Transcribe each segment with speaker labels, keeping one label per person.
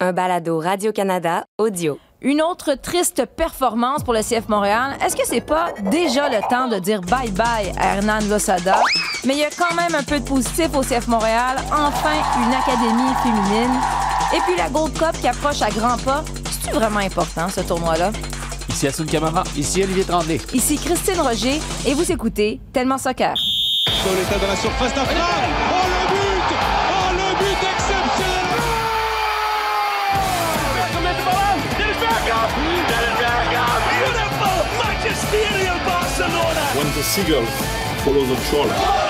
Speaker 1: un balado Radio-Canada audio.
Speaker 2: Une autre triste performance pour le CF Montréal. Est-ce que c'est pas déjà le temps de dire bye-bye à Hernan Losada? Mais il y a quand même un peu de positif au CF Montréal. Enfin, une académie féminine. Et puis la Gold Cup qui approche à grands pas. C'est vraiment important, ce tournoi-là?
Speaker 3: Ici Assoun Camara.
Speaker 4: Ici Olivier Tremblay.
Speaker 2: Ici Christine Roger et vous écoutez Tellement Soccer.
Speaker 5: Pauletta dans la surface.
Speaker 6: The seagull follows the trawler.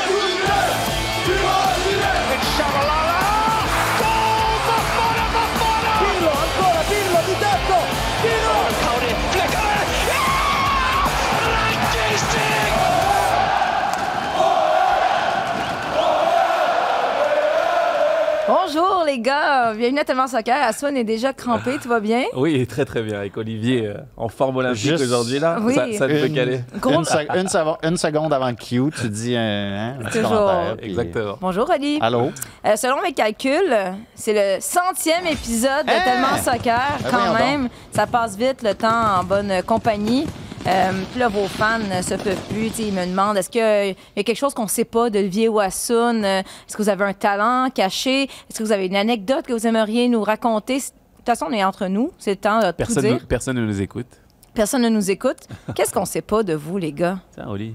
Speaker 2: Bonjour les gars, bienvenue à Tellement Soccer. Aswan est déjà crampé, tout va bien?
Speaker 3: Oui, très très bien. Avec Olivier euh, en forme olympique
Speaker 4: Juste-
Speaker 3: aujourd'hui, là.
Speaker 2: Oui.
Speaker 3: Ça, ça ne peut
Speaker 4: Une-
Speaker 3: caler.
Speaker 4: Une, sec- une seconde- une seconde avant le cue, tu dis un, hein, un
Speaker 2: Toujours.
Speaker 4: commentaire, puis-
Speaker 3: Exactement.
Speaker 2: Bonjour Oli.
Speaker 4: Allô?
Speaker 2: Euh, selon mes calculs, c'est le centième épisode de? Tellement Soccer.
Speaker 4: Ben
Speaker 2: Quand même, ça passe vite le temps en bonne compagnie. Euh, puis là, vos fans ne se peuvent plus. Ils me demandent est-ce qu'il y a quelque chose qu'on ne sait pas d'Olivier Wassoun Euh, Est-ce que vous avez un talent caché Est-ce que vous avez une anecdote que vous aimeriez nous raconter? De toute façon, on est entre nous. C'est le temps de tout
Speaker 3: Personne,
Speaker 2: dire.
Speaker 3: ne- personne ne nous écoute.
Speaker 2: Personne ne nous écoute. Qu'est-ce qu'on ne sait pas de vous, les gars?
Speaker 3: Tiens, Oli.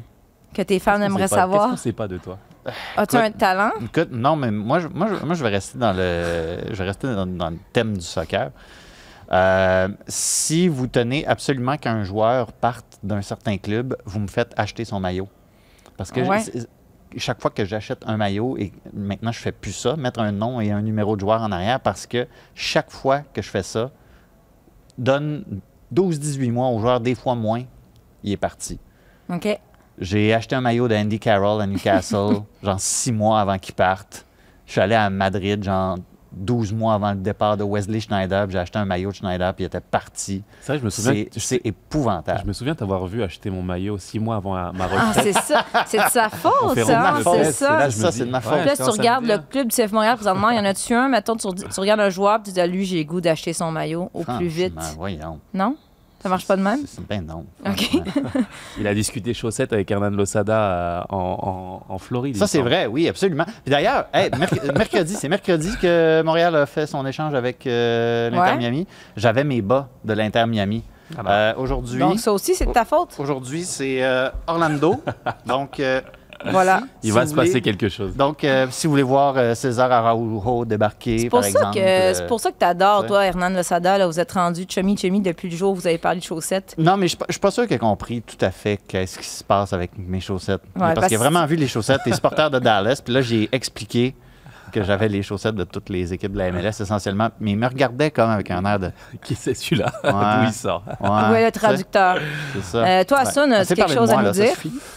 Speaker 2: Que tes fans aimeraient
Speaker 3: pas-
Speaker 2: savoir?
Speaker 3: Qu'est-ce qu'on sait pas de toi?
Speaker 2: As-tu un talent?
Speaker 4: Écoute, non, mais moi, je, moi, je, moi, je vais rester dans le, je vais rester dans, dans le thème du soccer. Euh, si vous tenez absolument qu'un joueur parte d'un certain club, vous me faites acheter son maillot. Parce que
Speaker 2: Ouais.
Speaker 4: chaque fois que j'achète un maillot, et maintenant je fais plus ça, mettre un nom et un numéro de joueur en arrière, parce que chaque fois que je fais ça, donne 12-18 mois au joueur, des fois moins, il est parti.
Speaker 2: OK.
Speaker 4: J'ai acheté un maillot d'Andy Carroll à Newcastle, genre six mois avant qu'il parte. Je suis allé à Madrid, genre 12 mois avant le départ de Wesley Schneider. puis J'ai acheté un maillot de Schneider, puis il était parti.
Speaker 3: C'est vrai, je me souviens.
Speaker 4: C'est c'est épouvantable.
Speaker 3: Je me souviens t'avoir vu acheter mon maillot six mois avant ma
Speaker 2: Ah,
Speaker 3: retraite.
Speaker 2: c'est ça. C'est de sa faute,
Speaker 3: fait
Speaker 2: ça. C'est ça.
Speaker 3: là,
Speaker 4: Ça, c'est de ma faute.
Speaker 3: ouais,
Speaker 2: Puis là, si tu regardes le
Speaker 3: dire.
Speaker 2: club du CF Montréal présentement, il y en a-tu un? Mettons, tu, tu regardes un joueur, puis tu dis à lui, j'ai le goût d'acheter son maillot au plus vite.
Speaker 4: Voyons.
Speaker 2: Non? Ça marche pas de même?
Speaker 4: C'est- Ben non.
Speaker 3: Il a discuté chaussettes avec Hernan Losada euh, en, en, en Floride.
Speaker 4: Ça, c'est vrai, oui, absolument. Puis d'ailleurs, hey, merc- mercredi, c'est mercredi que Montréal a fait son échange avec euh, l'Inter
Speaker 2: Ouais.
Speaker 4: Miami. J'avais mes bas de l'Inter Miami.
Speaker 3: Alors.
Speaker 4: Euh, Aujourd'hui,
Speaker 2: Donc, ça aussi, c'est de ta faute?
Speaker 4: aujourd'hui, c'est euh, Orlando. Donc, euh,
Speaker 2: Voilà.
Speaker 3: Il
Speaker 4: si
Speaker 3: va se
Speaker 4: voulez-
Speaker 3: passer quelque chose.
Speaker 4: Donc, euh, si vous voulez voir euh, César Araujo débarquer,
Speaker 2: C'est pour,
Speaker 4: par
Speaker 2: ça
Speaker 4: exemple.
Speaker 2: que,
Speaker 4: euh,
Speaker 2: c'est pour ça que t'adores,
Speaker 4: ouais.
Speaker 2: toi, Hernan Losada. Là, vous êtes rendu chummy chummy depuis le jour où vous avez parlé de chaussettes.
Speaker 4: Non, mais je ne suis pas sûr qu'il ait compris tout à fait qu'est-ce qui se passe avec mes chaussettes. parce
Speaker 2: parce
Speaker 4: qu'il a vraiment vu les chaussettes des supporters de Dallas. Puis là, j'ai expliqué que j'avais les chaussettes de toutes les équipes de la MLS essentiellement. Mais il me regardait comme avec un air de.
Speaker 3: Qui c'est celui-là?
Speaker 4: Ouais.
Speaker 3: D'où il sort?
Speaker 2: Où est le traducteur?
Speaker 4: C'est ça.
Speaker 2: Euh, toi,
Speaker 4: Ouais. Assez
Speaker 2: quelque chose à nous dire?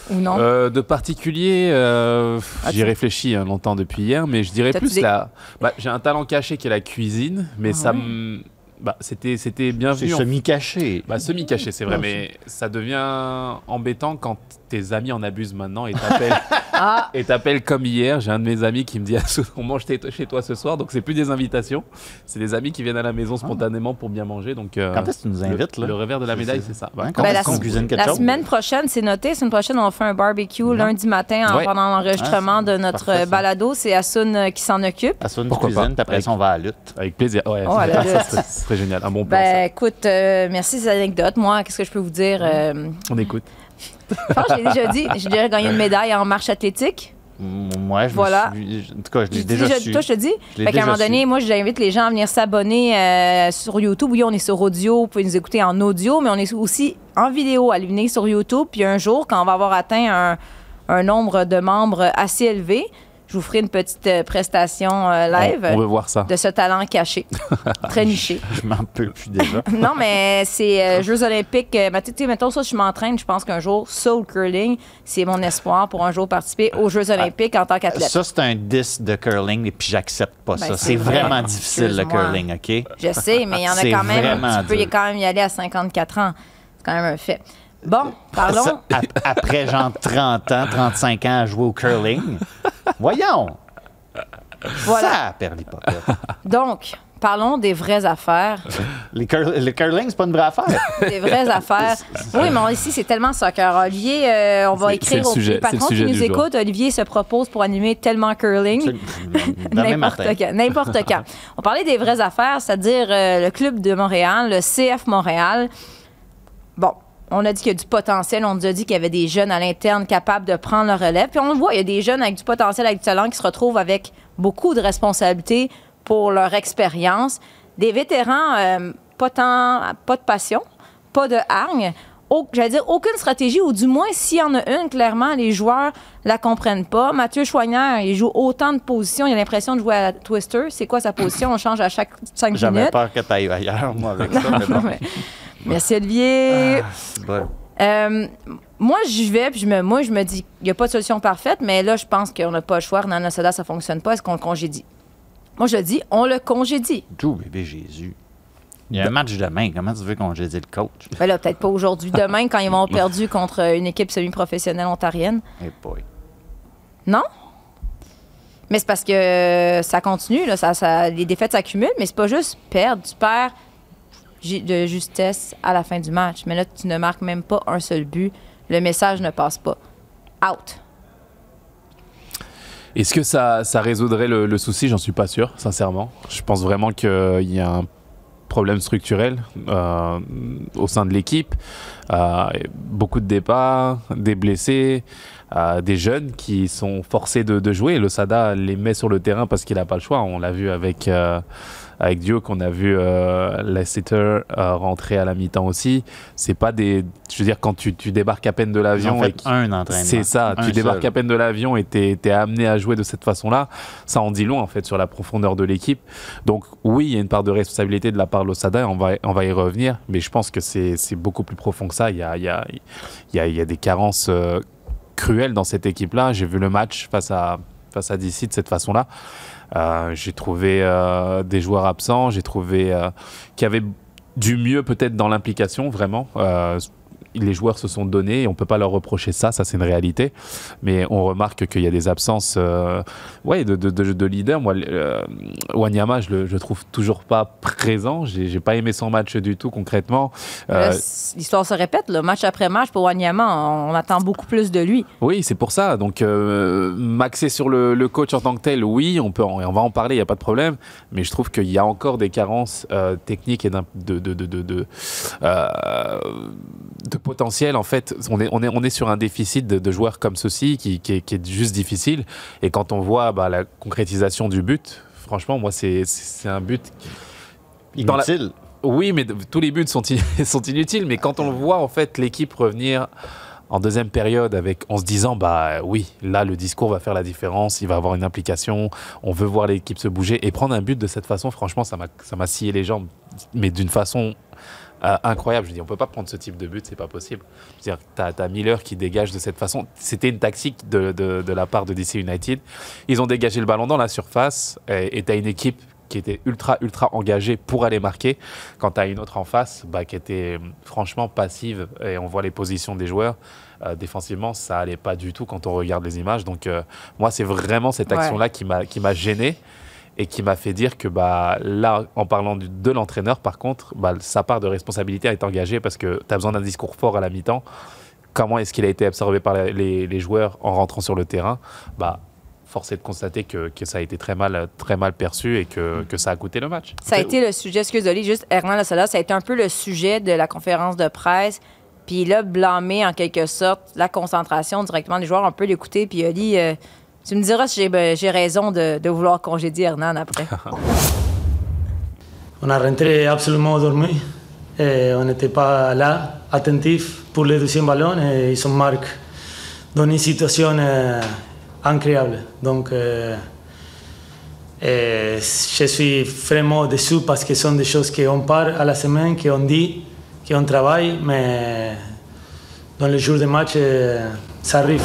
Speaker 2: Ou non?
Speaker 3: Euh, de particulier, euh,
Speaker 2: Ah,
Speaker 3: j'y réfléchis hein, longtemps depuis hier, mais je dirais plus
Speaker 2: des-
Speaker 3: la. Bah, j'ai un talent caché qui est la cuisine, mais ça
Speaker 2: Ouais.
Speaker 3: me. Bah, c'était, c'était
Speaker 4: C'est
Speaker 3: bienvenu. en-
Speaker 4: semi-caché.
Speaker 3: Bah, semi-caché, c'est vrai,
Speaker 4: Non,
Speaker 3: mais ça devient embêtant quand tes amis en abusent maintenant et t'appellent,
Speaker 2: Ah,
Speaker 3: et t'appellent comme hier. J'ai un de mes amis qui me dit Ah, on mange chez chez toi ce soir, donc c'est plus des invitations, c'est des amis qui viennent à la maison spontanément pour bien manger. Donc, euh,
Speaker 4: Quand est-ce que tu nous
Speaker 3: le-
Speaker 4: invites, là?
Speaker 3: Le revers de la médaille,
Speaker 4: c'est-
Speaker 3: ça.
Speaker 4: Hein,
Speaker 3: Ouais.
Speaker 4: quand
Speaker 2: Ben,
Speaker 4: est-ce
Speaker 2: la
Speaker 4: qu'on
Speaker 2: sem-
Speaker 4: cuisine quelque
Speaker 2: la
Speaker 4: chose?
Speaker 2: semaine prochaine, c'est noté. La semaine prochaine, on fait un barbecue lundi matin en-
Speaker 3: Ouais.
Speaker 2: pendant l'enregistrement de notre
Speaker 4: Parfait,
Speaker 2: balado. C'est Assun euh, qui s'en occupe.
Speaker 4: Assoune du
Speaker 3: Pourquoi
Speaker 4: cuisine,
Speaker 3: pas?
Speaker 4: puis après
Speaker 3: Avec-
Speaker 4: ça, on va à la lutte.
Speaker 3: Avec plaisir. Ouais,
Speaker 2: Oh,
Speaker 3: ça, serait- serait génial. Un bon plan.
Speaker 2: Ben, écoute, euh, merci des anecdotes. Moi, qu'est-ce que je peux vous dire? Euh.
Speaker 3: On écoute.
Speaker 2: Je pense que j'ai déjà dit, j'ai déjà gagné une médaille en marche athlétique.
Speaker 4: Moi, je me
Speaker 2: Voilà.
Speaker 4: suis- En tout cas, je
Speaker 2: Je
Speaker 4: l'ai
Speaker 2: dis
Speaker 4: déjà
Speaker 2: déjà-
Speaker 4: su.
Speaker 2: toi, je te dis.
Speaker 4: Je
Speaker 2: Fait qu'à un moment donné,
Speaker 4: su.
Speaker 2: moi, j'invite les gens à venir s'abonner euh, sur YouTube. Oui, on est sur audio, vous pouvez nous écouter en audio, mais on est aussi en vidéo. Allez venir sur YouTube. Puis un jour, quand on va avoir atteint un, un nombre de membres assez élevé, je vous ferai une petite euh, prestation euh, live
Speaker 3: On, on veut voir ça.
Speaker 2: de ce talent caché, très niché.
Speaker 4: Je m'en peux plus déjà.
Speaker 2: Non, mais c'est euh, Jeux olympiques. euh, tu sais, mettons ça, je m'entraîne. Je pense qu'un jour, soul curling, c'est mon espoir pour un jour participer aux Jeux olympiques en tant qu'athlète.
Speaker 4: Ça, c'est un 10 de curling et puis j'accepte pas
Speaker 2: Ben,
Speaker 4: ça.
Speaker 2: c'est
Speaker 4: C'est
Speaker 2: vrai.
Speaker 4: vraiment difficile, le curling, OK?
Speaker 2: Je sais, mais il y en a quand même. Tu peux y- quand même y aller à 54 ans. C'est quand même un fait. Bon, parlons.
Speaker 4: Ça, ap- après genre 30 ans, 35 ans à jouer au curling, voyons!
Speaker 2: Voilà.
Speaker 4: Ça.
Speaker 2: Donc, parlons des vraies affaires.
Speaker 4: Les cur- le curling, c'est pas une vraie affaire.
Speaker 2: des vraies affaires. Oui, mais ici, c'est tellement soccer. Olivier, euh, on va écrire aux
Speaker 3: sujet- sujet
Speaker 2: qui nous
Speaker 3: jour.
Speaker 2: écoutent. Olivier se propose pour animer tellement curling. N'importe
Speaker 4: matin.
Speaker 2: quand. N'importe quand. On parlait des vraies affaires, c'est-à-dire euh, le club de Montréal, le CF Montréal. Bon, on a dit qu'il y a du potentiel. On nous a dit qu'il y avait des jeunes à l'interne capables de prendre le relève. Puis on le voit, il y a des jeunes avec du potentiel, avec du talent qui se retrouvent avec beaucoup de responsabilités pour leur expérience. Des vétérans, euh, pas, tant, pas de passion, pas de hargne. J'allais dire aucune stratégie, ou du moins, s'il y en a une, clairement, les joueurs la comprennent pas. Mathieu Choignard, il joue autant de positions, il a l'impression de jouer à la Twister. C'est quoi sa position? On change à chaque cinq
Speaker 4: J'avais
Speaker 2: minutes.
Speaker 4: peur que tu ailles ailleurs, moi, avec ça. mais bon.
Speaker 2: Ouais. Merci, Olivier.
Speaker 4: Bon.
Speaker 2: Euh, moi, j'y vais, puis je me, moi, je me dis, il n'y a pas de solution parfaite, mais là, je pense qu'on n'a pas le choix. Renan Sada, ça ne fonctionne pas. Est-ce qu'on le congédie? Moi, je dis, on le congédie.
Speaker 4: Tout bébé Jésus. Il y a un match demain. Comment tu veux qu'on dise le coach?
Speaker 2: Ben là, peut-être pas aujourd'hui. Demain, quand ils vont avoir perdu contre une équipe semi-professionnelle ontarienne.
Speaker 4: Eh boy.
Speaker 2: Non? Mais c'est parce que ça continue, là, ça, ça- les défaites s'accumulent, mais c'est pas juste perdre. Tu perds de justesse à la fin du match. Mais là, tu ne marques même pas un seul but. Le message ne passe pas. Out.
Speaker 3: Est-ce que ça, résoudrait le, souci? J'en suis pas sûr, sincèrement. Je pense vraiment qu'il y a un problème structurel euh, au sein de l'équipe. Euh, beaucoup de départs, des blessés, euh, des jeunes qui sont forcés de, jouer. Le Sada les met sur le terrain parce qu'il n'a pas le choix. On l'a vu avec, avec Duke, on a vu euh, Leicester euh, rentrer à la mi-temps aussi. C'est pas des. Je veux dire, quand tu, tu débarques à peine de l'avion et
Speaker 4: un entraînement.
Speaker 3: c'est ça,
Speaker 4: Un
Speaker 3: tu débarques
Speaker 4: seul.
Speaker 3: à peine de l'avion et t'es es amené à jouer de cette façon-là. Ça en dit long en fait sur la profondeur de l'équipe. Donc oui, il y a une part de responsabilité de la part de l'Osada, on va, on va y revenir, mais je pense que c'est c'est beaucoup plus profond que ça. Il y a, il y a, il y a, il y a des carences euh, cruelles dans cette équipe-là. J'ai vu le match face à, face à DC de cette façon-là. Euh, j'ai trouvé euh, des joueurs absents, j'ai trouvé euh, qu'il y avait du mieux peut-être dans l'implication, vraiment. Les joueurs se sont donnés et on peut pas leur reprocher ça, ça c'est une réalité. Mais on remarque qu'il y a des absences euh, ouais, de, de, de, de leaders. Moi, euh, Wanyama, je le je le trouve toujours pas présent. J'ai j'ai pas aimé son match du tout concrètement. Euh,
Speaker 2: L'histoire se répète, là, match après match pour Wanyama, on, on attend beaucoup plus de lui.
Speaker 3: Oui, c'est pour ça. Donc, m'axer sur le, le coach en tant que tel, oui, on, peut en- on va en parler, il n'y a pas de problème. Mais je trouve qu'il y a encore des carences techniques et de, de, de, de potentiel. En fait, on est, on est, on est sur un déficit de, de joueurs comme ceci qui, qui, est, qui est juste difficile. Et quand on voit bah, la concrétisation du but, franchement, moi, c'est un but. Dans la-
Speaker 4: Inutile.
Speaker 3: Oui, mais tous les buts sont, in- sont inutiles. Mais quand on voit, en fait, l'équipe revenir en deuxième période avec, en se disant, bah oui, là, le discours va faire la différence, il va avoir une implication, on veut voir l'équipe se bouger. Et prendre un but de cette façon, franchement, ça m'a ça m'a scié les jambes, mais d'une façon euh, incroyable. Je dis, on peut pas prendre ce type de but, c'est pas possible. Je veux dire, t'as as Miller qui dégage de cette façon. C'était une tactique de, de, de la part de DC United. Ils ont dégagé le ballon dans la surface et tu as une équipe qui était ultra, ultra engagée pour aller marquer. Quand tu as une autre en face bah, qui était franchement passive et on voit les positions des joueurs. euh, défensivement, ça allait pas du tout quand on regarde les images. Donc, euh, moi, c'est vraiment cette
Speaker 2: Ouais.
Speaker 3: action-là qui m'a qui m'a gêné et qui m'a fait dire que bah, là, en parlant de l'entraîneur, par contre, bah, sa part de responsabilité est engagée parce que tu as besoin d'un discours fort à la mi-temps. Comment est-ce qu'il a été absorbé par les, joueurs en rentrant sur le terrain? Bah, Force est de constater que, que ça a été très mal, très mal perçu et que, que ça a coûté le match.
Speaker 2: Ça a été le sujet, excuse Oli, juste Hernan Lasala, ça a été un peu le sujet de la conférence de presse. Puis là, blâmer en quelque sorte la concentration directement des joueurs, on peut l'écouter. Puis Oli, euh, tu me diras si j'ai ben, raison de, vouloir congédier Hernan après.
Speaker 7: On a rentré absolument dormi. Et on n'était pas là, attentif pour le deuxième ballon et ils ont marqué dans une situation euh, incroyable. Donc, euh, je suis vraiment déçu parce que ce sont des choses qu'on parle à la semaine, qu'on dit, qu'on travaille, mais dans le jour de match, euh, ça arrive.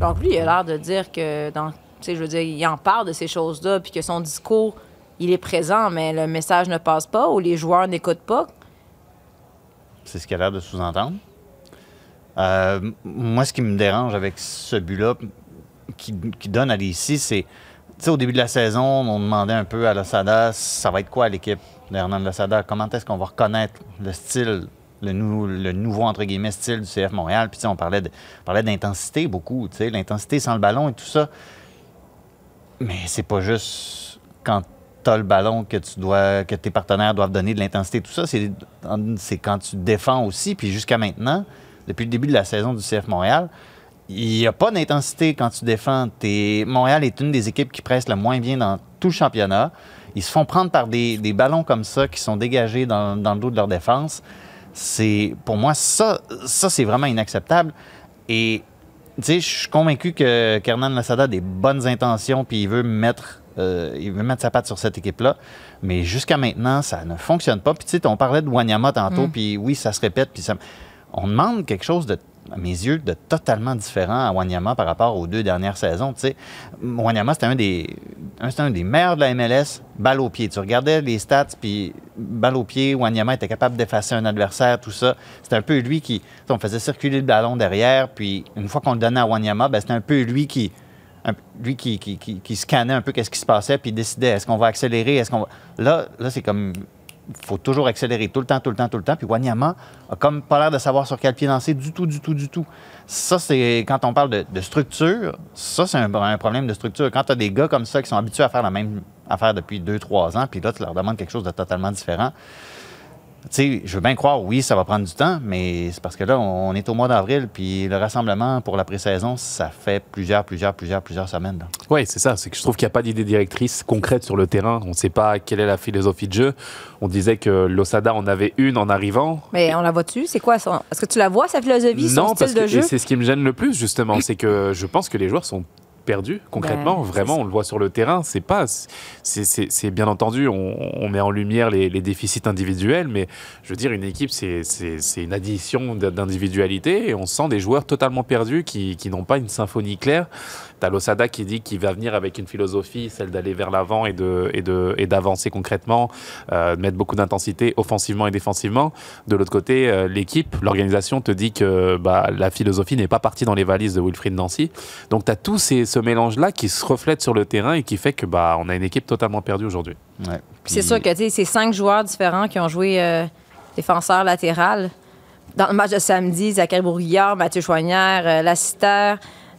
Speaker 2: Donc lui, il a l'air de dire que, dans, je veux dire, il en parle de ces choses-là, puis que son discours, il est présent, mais le message ne passe pas ou les joueurs n'écoutent pas.
Speaker 4: C'est ce qu'il a l'air de sous-entendre. Euh, moi, ce qui me dérange avec ce but-là, qui, donne à DC, c'est au début de la saison, on demandait un peu à Losada, ça va être quoi l'équipe d'Hernan Losada? Comment est-ce qu'on va reconnaître le style, le, nou- le nouveau, entre guillemets, style du CF Montréal? Puis, on parlait d'intensité beaucoup, l'intensité sans le ballon et tout ça. Mais c'est pas juste quand tu as le ballon que tu dois que tes partenaires doivent donner de l'intensité tout ça. C'est quand tu défends aussi. Puis jusqu'à maintenant depuis le début de la saison du CF Montréal il n'y a pas d'intensité quand tu défends. Montréal est une des équipes qui presse le moins bien dans tout le championnat. Ils se font prendre par des, des ballons comme ça qui sont dégagés dans le dos de leur défense c'est pour moi ça ça c'est vraiment inacceptable et tu sais, je suis convaincu que Kernan Lassada a des bonnes intentions, puis il veut mettre, euh, il veut mettre sa patte sur cette équipe-là. Mais jusqu'à maintenant, ça ne fonctionne pas. Puis tu sais, on parlait de Wanyama tantôt, puis oui, ça se répète, puis ça... on demande quelque chose de, à mes yeux, de totalement différent à Wanyama par rapport aux deux dernières saisons. Wanyama, c'était un des, un, des meilleurs de la MLS, balle au pied. Tu regardais les stats, puis balle au pied, Wanyama était capable d'effacer un adversaire, tout ça. C'était un peu lui qui, on faisait circuler le ballon derrière, puis une fois qu'on le donnait à Wanyama, ben, c'était un peu lui qui, lui qui- qui scannait un peu qu'est-ce qui se passait, puis décidait est-ce qu'on va accélérer, est-ce qu'on va... Là, là c'est comme faut toujours accélérer tout le temps, tout le temps, tout le temps. Puis Wanyama a comme pas l'air de savoir sur quel pied danser du tout, du tout, du tout. Ça, c'est quand on parle de, structure, ça, c'est un, un problème de structure. Quand tu as des gars comme ça qui sont habitués à faire la même affaire depuis deux, trois ans, puis là, tu leur demandes quelque chose de totalement différent. Tu sais, je veux bien croire, oui, ça va prendre du temps, mais c'est parce que là, on est au mois d'avril, puis le rassemblement pour la pré-saison, ça fait plusieurs, plusieurs, plusieurs, plusieurs semaines.
Speaker 3: Oui, c'est ça. C'est que je trouve qu'il n'y a pas d'idée directrice concrète sur le terrain. On ne sait pas quelle est la philosophie de jeu. On disait que l'Osada en avait une en arrivant.
Speaker 2: Mais on la voit-tu? C'est quoi son... Est-ce que tu la vois, sa philosophie, son
Speaker 3: non,
Speaker 2: style
Speaker 3: parce
Speaker 2: de jeu?
Speaker 3: et c'est ce qui me gêne le plus justement, c'est que je pense que les joueurs sont perdus concrètement. Vraiment, on le voit sur le terrain. C'est pas, c'est- bien entendu, on, on met en lumière les, les déficits individuels, mais je veux dire, une équipe, c'est une addition d'individualité et on sent des joueurs totalement perdus qui, qui n'ont pas une symphonie claire. T'as Losada qui dit qu'il va venir avec une philosophie, celle d'aller vers l'avant et de et de et d'avancer concrètement, euh, de mettre beaucoup d'intensité offensivement et défensivement. De l'autre côté, euh, l'équipe, l'organisation te dit que bah, la philosophie n'est pas partie dans les valises de Wilfried Nancy. Donc tu as tout ces, ce mélange-là qui se reflète sur le terrain et qui fait que bah, on a une équipe totalement perdue aujourd'hui.
Speaker 4: Ouais.
Speaker 2: Puis c'est sûr que c'est cinq joueurs différents qui ont joué euh, défenseur latéral. Dans le match de samedi, Zachary Bourguillard, Mathieu Choignard, euh, Lassiter,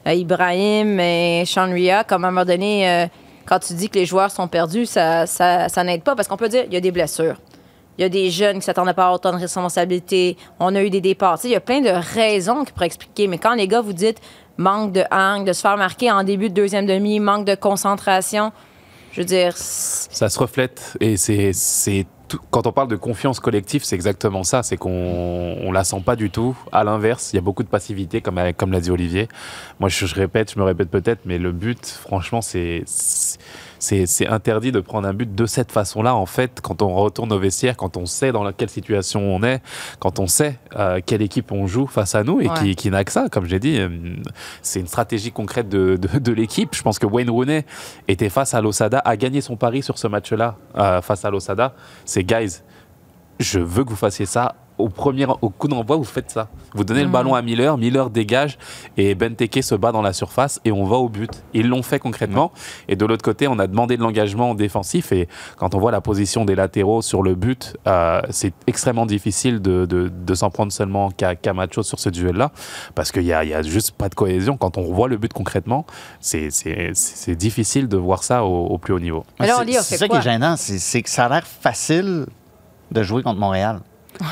Speaker 2: Ibrahim et Sean Ria, comme à un moment donné, euh, quand tu dis que les joueurs sont perdus, ça, ça, n'aide pas parce qu'on peut dire qu'il y a des blessures. Il y a des jeunes qui s'attendaient pas à autant de responsabilités. On a eu des départs. Il y a plein de raisons qui pourraient expliquer. Mais quand les gars vous dites manque de hang, de se faire marquer en début de deuxième demi, manque de concentration, je veux dire,
Speaker 3: Ça se reflète et c'est quand on parle de confiance collective, c'est exactement ça. C'est qu'on on la sent pas du tout. À l'inverse, il y a beaucoup de passivité, comme l'a dit Olivier. Moi, je répète, je me répète peut-être, mais le but, franchement, c'est c'est interdit de prendre un but de cette façon-là. En fait, quand on retourne au vestiaire, quand on sait dans quelle situation on est, quand on sait euh, quelle équipe on joue face à nous et
Speaker 2: Ouais.
Speaker 3: qui, qui n'a que ça, comme j'ai dit, euh, c'est une stratégie concrète de, de, de l'équipe. Je pense que Wayne Rooney était face à l'Osada, a gagné son pari sur ce match-là euh, face à l'Osada. C'est guys, je veux que vous fassiez ça. Au premier au coup d'envoi, vous faites ça. Vous donnez le ballon à Miller, Miller dégage et Benteke se bat dans la surface et on va au but. Ils l'ont fait concrètement. Et de l'autre côté, on a demandé de l'engagement défensif et quand on voit la position des latéraux sur le but, euh, c'est extrêmement difficile de, de- de s'en prendre seulement qu'à Camacho sur ce duel-là parce qu'il n'y a, il y a juste pas de cohésion. Quand on voit le but concrètement, c'est c'est- c'est difficile de voir ça au, au plus haut niveau.
Speaker 2: Mais là, on
Speaker 4: C'est- ça
Speaker 2: quoi?
Speaker 4: qui est gênant, c'est que ça a l'air facile de jouer contre Montréal.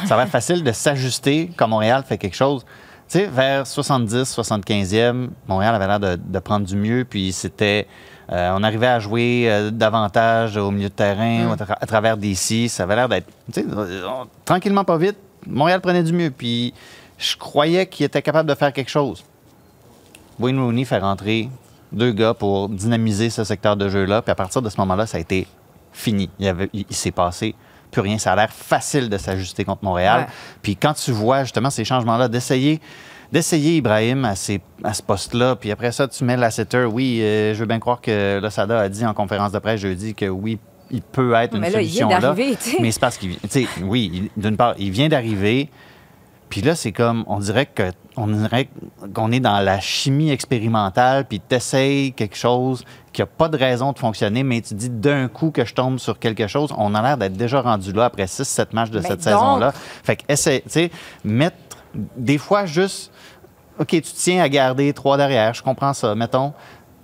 Speaker 4: Ça a l'air facile de s'ajuster quand Montréal fait quelque chose. Tu sais, vers 70, 75e, Montréal avait l'air de, de prendre du mieux, puis c'était. euh, on arrivait à jouer euh, davantage au milieu de terrain,
Speaker 2: Mm.
Speaker 4: à, tra- à travers des six. Ça avait l'air d'être. tu sais, euh, on- tranquillement, pas vite, Montréal prenait du mieux, puis je croyais qu'il était capable de faire quelque chose. Wayne Rooney fait rentrer deux gars pour dynamiser ce secteur de jeu-là. Puis à partir de ce moment-là, ça a été fini. Il s'est passé plus rien. Ça a l'air facile de s'ajuster contre Montréal.
Speaker 2: Ouais.
Speaker 4: Puis quand tu vois justement ces changements-là, d'essayer d'essayer Ibrahim à, ces- à ce poste-là, puis après ça, tu mets Lasseter. Oui, euh, je veux bien croire que Losada a dit en conférence de presse jeudi que oui, il peut être une
Speaker 2: Mais là, il vient
Speaker 4: solution là. Mais c'est parce qu'il, oui, d'une part, il vient d'arriver. Puis là, c'est comme, on dirait que on dirait qu'on est dans la chimie expérimentale, puis tu essayes quelque chose qui n'a pas de raison de fonctionner, mais tu dis d'un coup que je tombe sur quelque chose, on a l'air d'être déjà rendu là après 6-7 matchs de
Speaker 2: Mais
Speaker 4: cette saison-là. Fait que, essaie, tu sais, mettre des fois juste, OK, tu tiens à garder trois derrière, je comprends ça, mettons.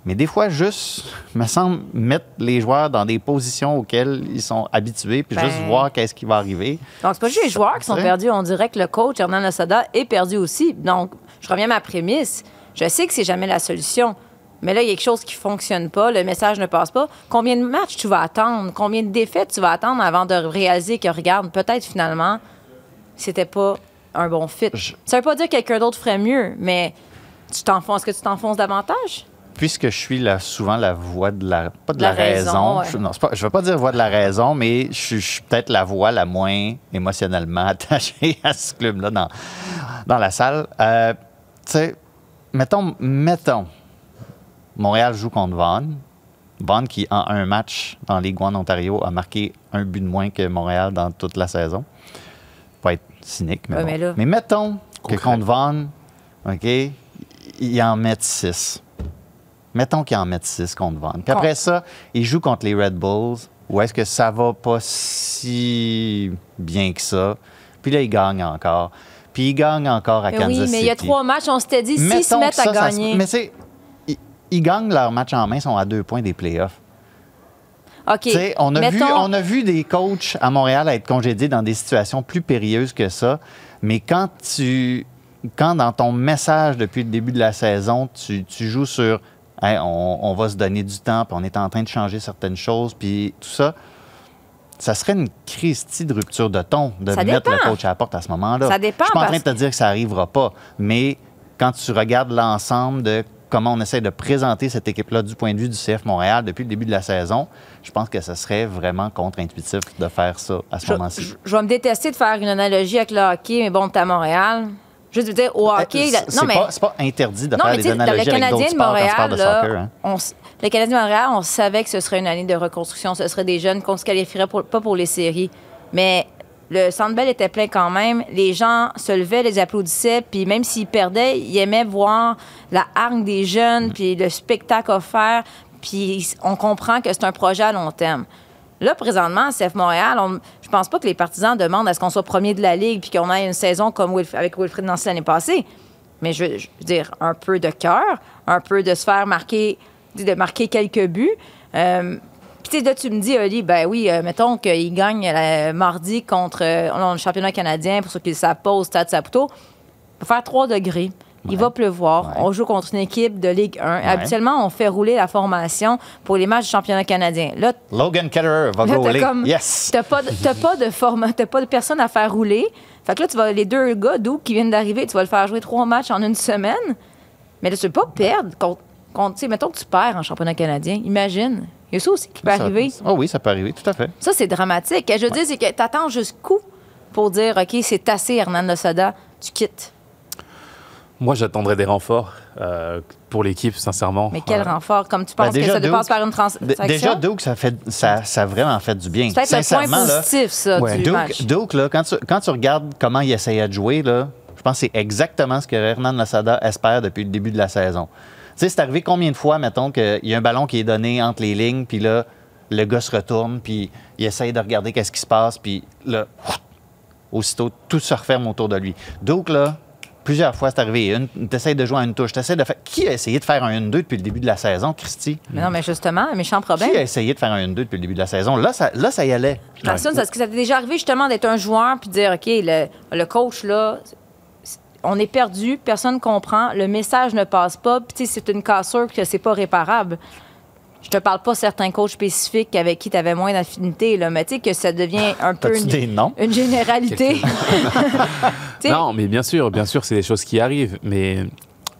Speaker 4: Mais des fois, juste, me semble, mettre les joueurs dans des positions auxquelles ils sont habitués, puis juste
Speaker 2: Ben-
Speaker 4: voir qu'est-ce qui va arriver.
Speaker 2: Donc, c'est pas juste les joueurs qui sont perdus. On dirait que le coach, Hernan Lasada, est perdu aussi. Donc, je reviens à ma prémisse. Je sais que c'est jamais la solution. Mais là, il y a quelque chose qui fonctionne pas. Le message ne passe pas. Combien de matchs tu vas attendre? Combien de défaites tu vas attendre avant de réaliser que, regarde, peut-être finalement, c'était pas un bon fit?
Speaker 4: Je-
Speaker 2: Ça veut pas dire que quelqu'un d'autre ferait mieux, mais tu t'enfonces. Est-ce que tu t'enfonces davantage?
Speaker 4: Puisque je suis la- souvent la voix de la pas de la,
Speaker 2: la raison,
Speaker 4: raison,
Speaker 2: ouais.
Speaker 4: je, non, pas- je veux pas dire voix de la raison, mais je, suis- je suis peut-être la voix la moins émotionnellement attachée à ce club-là dans, dans la salle. Euh, tu sais, mettons, mettons, Montréal joue contre Vaughan. Vaughan qui, en un match dans Ligue 1 Ontario, a marqué un but de moins que Montréal dans toute la saison. Pas être cynique, mais,
Speaker 2: Ouais,
Speaker 4: bon.
Speaker 2: mais là-
Speaker 4: Mais mettons que contre Vaughan, OK, ils en mettent six. Mettons qu'ils en mettent six contre Vaughan. Puis après ça, ils jouent contre les Red Bulls. Ou est-ce que ça va pas si bien que ça? Puis là, ils gagnent encore. Puis ils gagnent encore à
Speaker 2: Mais
Speaker 4: Kansas
Speaker 2: oui, mais il y a
Speaker 4: City.
Speaker 2: trois matchs. On s'était dit, s'ils se mettent à
Speaker 4: ça, ça
Speaker 2: gagner.
Speaker 4: mais c'est... Ils, ils gagnent leur match en main, ils sont à deux points des playoffs.
Speaker 2: OK.
Speaker 4: On, a vu, on a vu des coachs à Montréal être congédiés dans des situations plus périlleuses que ça. Mais quand tu. Quand dans ton message depuis le début de la saison, tu, tu joues sur Hey, on, on va se donner du temps, puis on est en train de changer certaines choses, puis tout ça, ça serait une Christie de rupture de ton de
Speaker 2: Ça
Speaker 4: mettre le coach à la porte à ce moment-là.
Speaker 2: Ça dépend
Speaker 4: Je suis pas en train de te dire que ça n'arrivera pas, mais quand tu regardes l'ensemble de comment on essaie de présenter cette équipe-là du point de vue du CF Montréal depuis le début de la saison, je pense que ce serait vraiment contre-intuitif de faire ça à ce moment-ci.
Speaker 2: je- je vais me détester de faire une analogie avec le hockey, mais bon, t'es à Montréal. Juste veux dire, au hockey.
Speaker 4: Euh,
Speaker 2: la-
Speaker 4: c'est pas, c'est pas interdit de
Speaker 2: non,
Speaker 4: faire des
Speaker 2: le
Speaker 4: analogies avec
Speaker 2: Canadien de
Speaker 4: sports quand tu
Speaker 2: Montréal,
Speaker 4: de soccer. hein.
Speaker 2: on s- le Canadien de Montréal, on savait que ce serait une année de reconstruction. Ce serait des jeunes qu'on se qualifierait pour- pas pour les séries. Mais le Centre Bell était plein quand même. Les gens se levaient, les applaudissaient. Puis même s'ils perdaient, ils aimaient voir la hargne des jeunes, puis le spectacle offert. Puis on comprend que c'est un projet à long terme. Là, présentement, CF Montréal, on- je pense pas que les partisans demandent à ce qu'on soit premier de la Ligue puis qu'on ait une saison comme avec Wilfried Nancy l'année passée. Mais je, veux dire, un peu de cœur, un peu de se faire marquer, de marquer quelques buts. Euh, puis là, tu me dis, Oli, ben oui, euh, mettons qu'il gagne euh, mardi contre euh, le championnat canadien, pour ceux qui le savent pas, au Stade Saputo. Il va faire 3 degrés. Il va pleuvoir.
Speaker 4: Ouais.
Speaker 2: On joue contre une équipe de Ligue 1. Habituellement, on fait rouler la formation pour les matchs du championnat canadien. Là,
Speaker 4: Logan Ketterer va
Speaker 2: Là, t'as comme-
Speaker 4: Yes!
Speaker 2: T'as pas, pas de t'as pas de personne à faire rouler. Fait que là, tu vas, les deux gars d'où qui viennent d'arriver, tu vas le faire jouer trois matchs en une semaine. Mais là, tu veux pas perdre contre, contre mettons que tu perds en championnat canadien. Imagine. Il y a ça aussi qui peut
Speaker 4: Ça-
Speaker 2: arriver.
Speaker 4: Oh oui, ça peut arriver, tout à fait.
Speaker 2: Ça, c'est dramatique. Que je veux dire, c'est que t'attends jusqu'où pour dire, OK, c'est assez, Hernan Losada, tu quittes.
Speaker 3: Moi, j'attendrais des renforts euh, pour l'équipe, sincèrement.
Speaker 2: Mais quel
Speaker 3: Euh,
Speaker 2: renfort, comme tu penses
Speaker 4: Ben,
Speaker 2: que ça dépasse par une transaction?
Speaker 4: Déjà, Duke, ça, fait, ça, ça a vraiment fait du bien.
Speaker 2: c'est peut-être le point positif, ça,
Speaker 3: Ouais.
Speaker 2: du match.
Speaker 4: Duke, Duke, là, quand, tu, quand tu regardes comment il essayait de jouer, là, je pense que c'est exactement ce que Hernan Lassada espère depuis le début de la saison. Tu sais, c'est arrivé combien de fois, mettons, qu'il y a un ballon qui est donné entre les lignes, puis là, le gars se retourne, puis il essaye de regarder qu'est-ce qui se passe, puis là, aussitôt, tout se referme autour de lui. Donc, là, plusieurs fois, c'est arrivé. Tu essaies de jouer à une touche. T'essaies de faire... Qui a essayé de faire un 1-2 depuis le début de la saison, Christy?
Speaker 2: Mais non, mais justement, un méchant problème.
Speaker 4: Qui a essayé de faire un 1-2 depuis le début de la saison? Là, ça, là, ça y allait.
Speaker 2: Personne, est-ce que ça t'est déjà arrivé justement d'être un joueur puis de dire, OK, le, le coach, là, on est perdu, personne comprend, le message ne passe pas, puis c'est une cassure que c'est pas réparable. Je te parle pas certains coachs spécifiques avec qui tu avais moins d'affinité, là, mais tu sais que ça devient un peu une,
Speaker 4: des noms?
Speaker 2: une généralité.
Speaker 3: Non, mais bien sûr, bien sûr, c'est des choses qui arrivent. Mais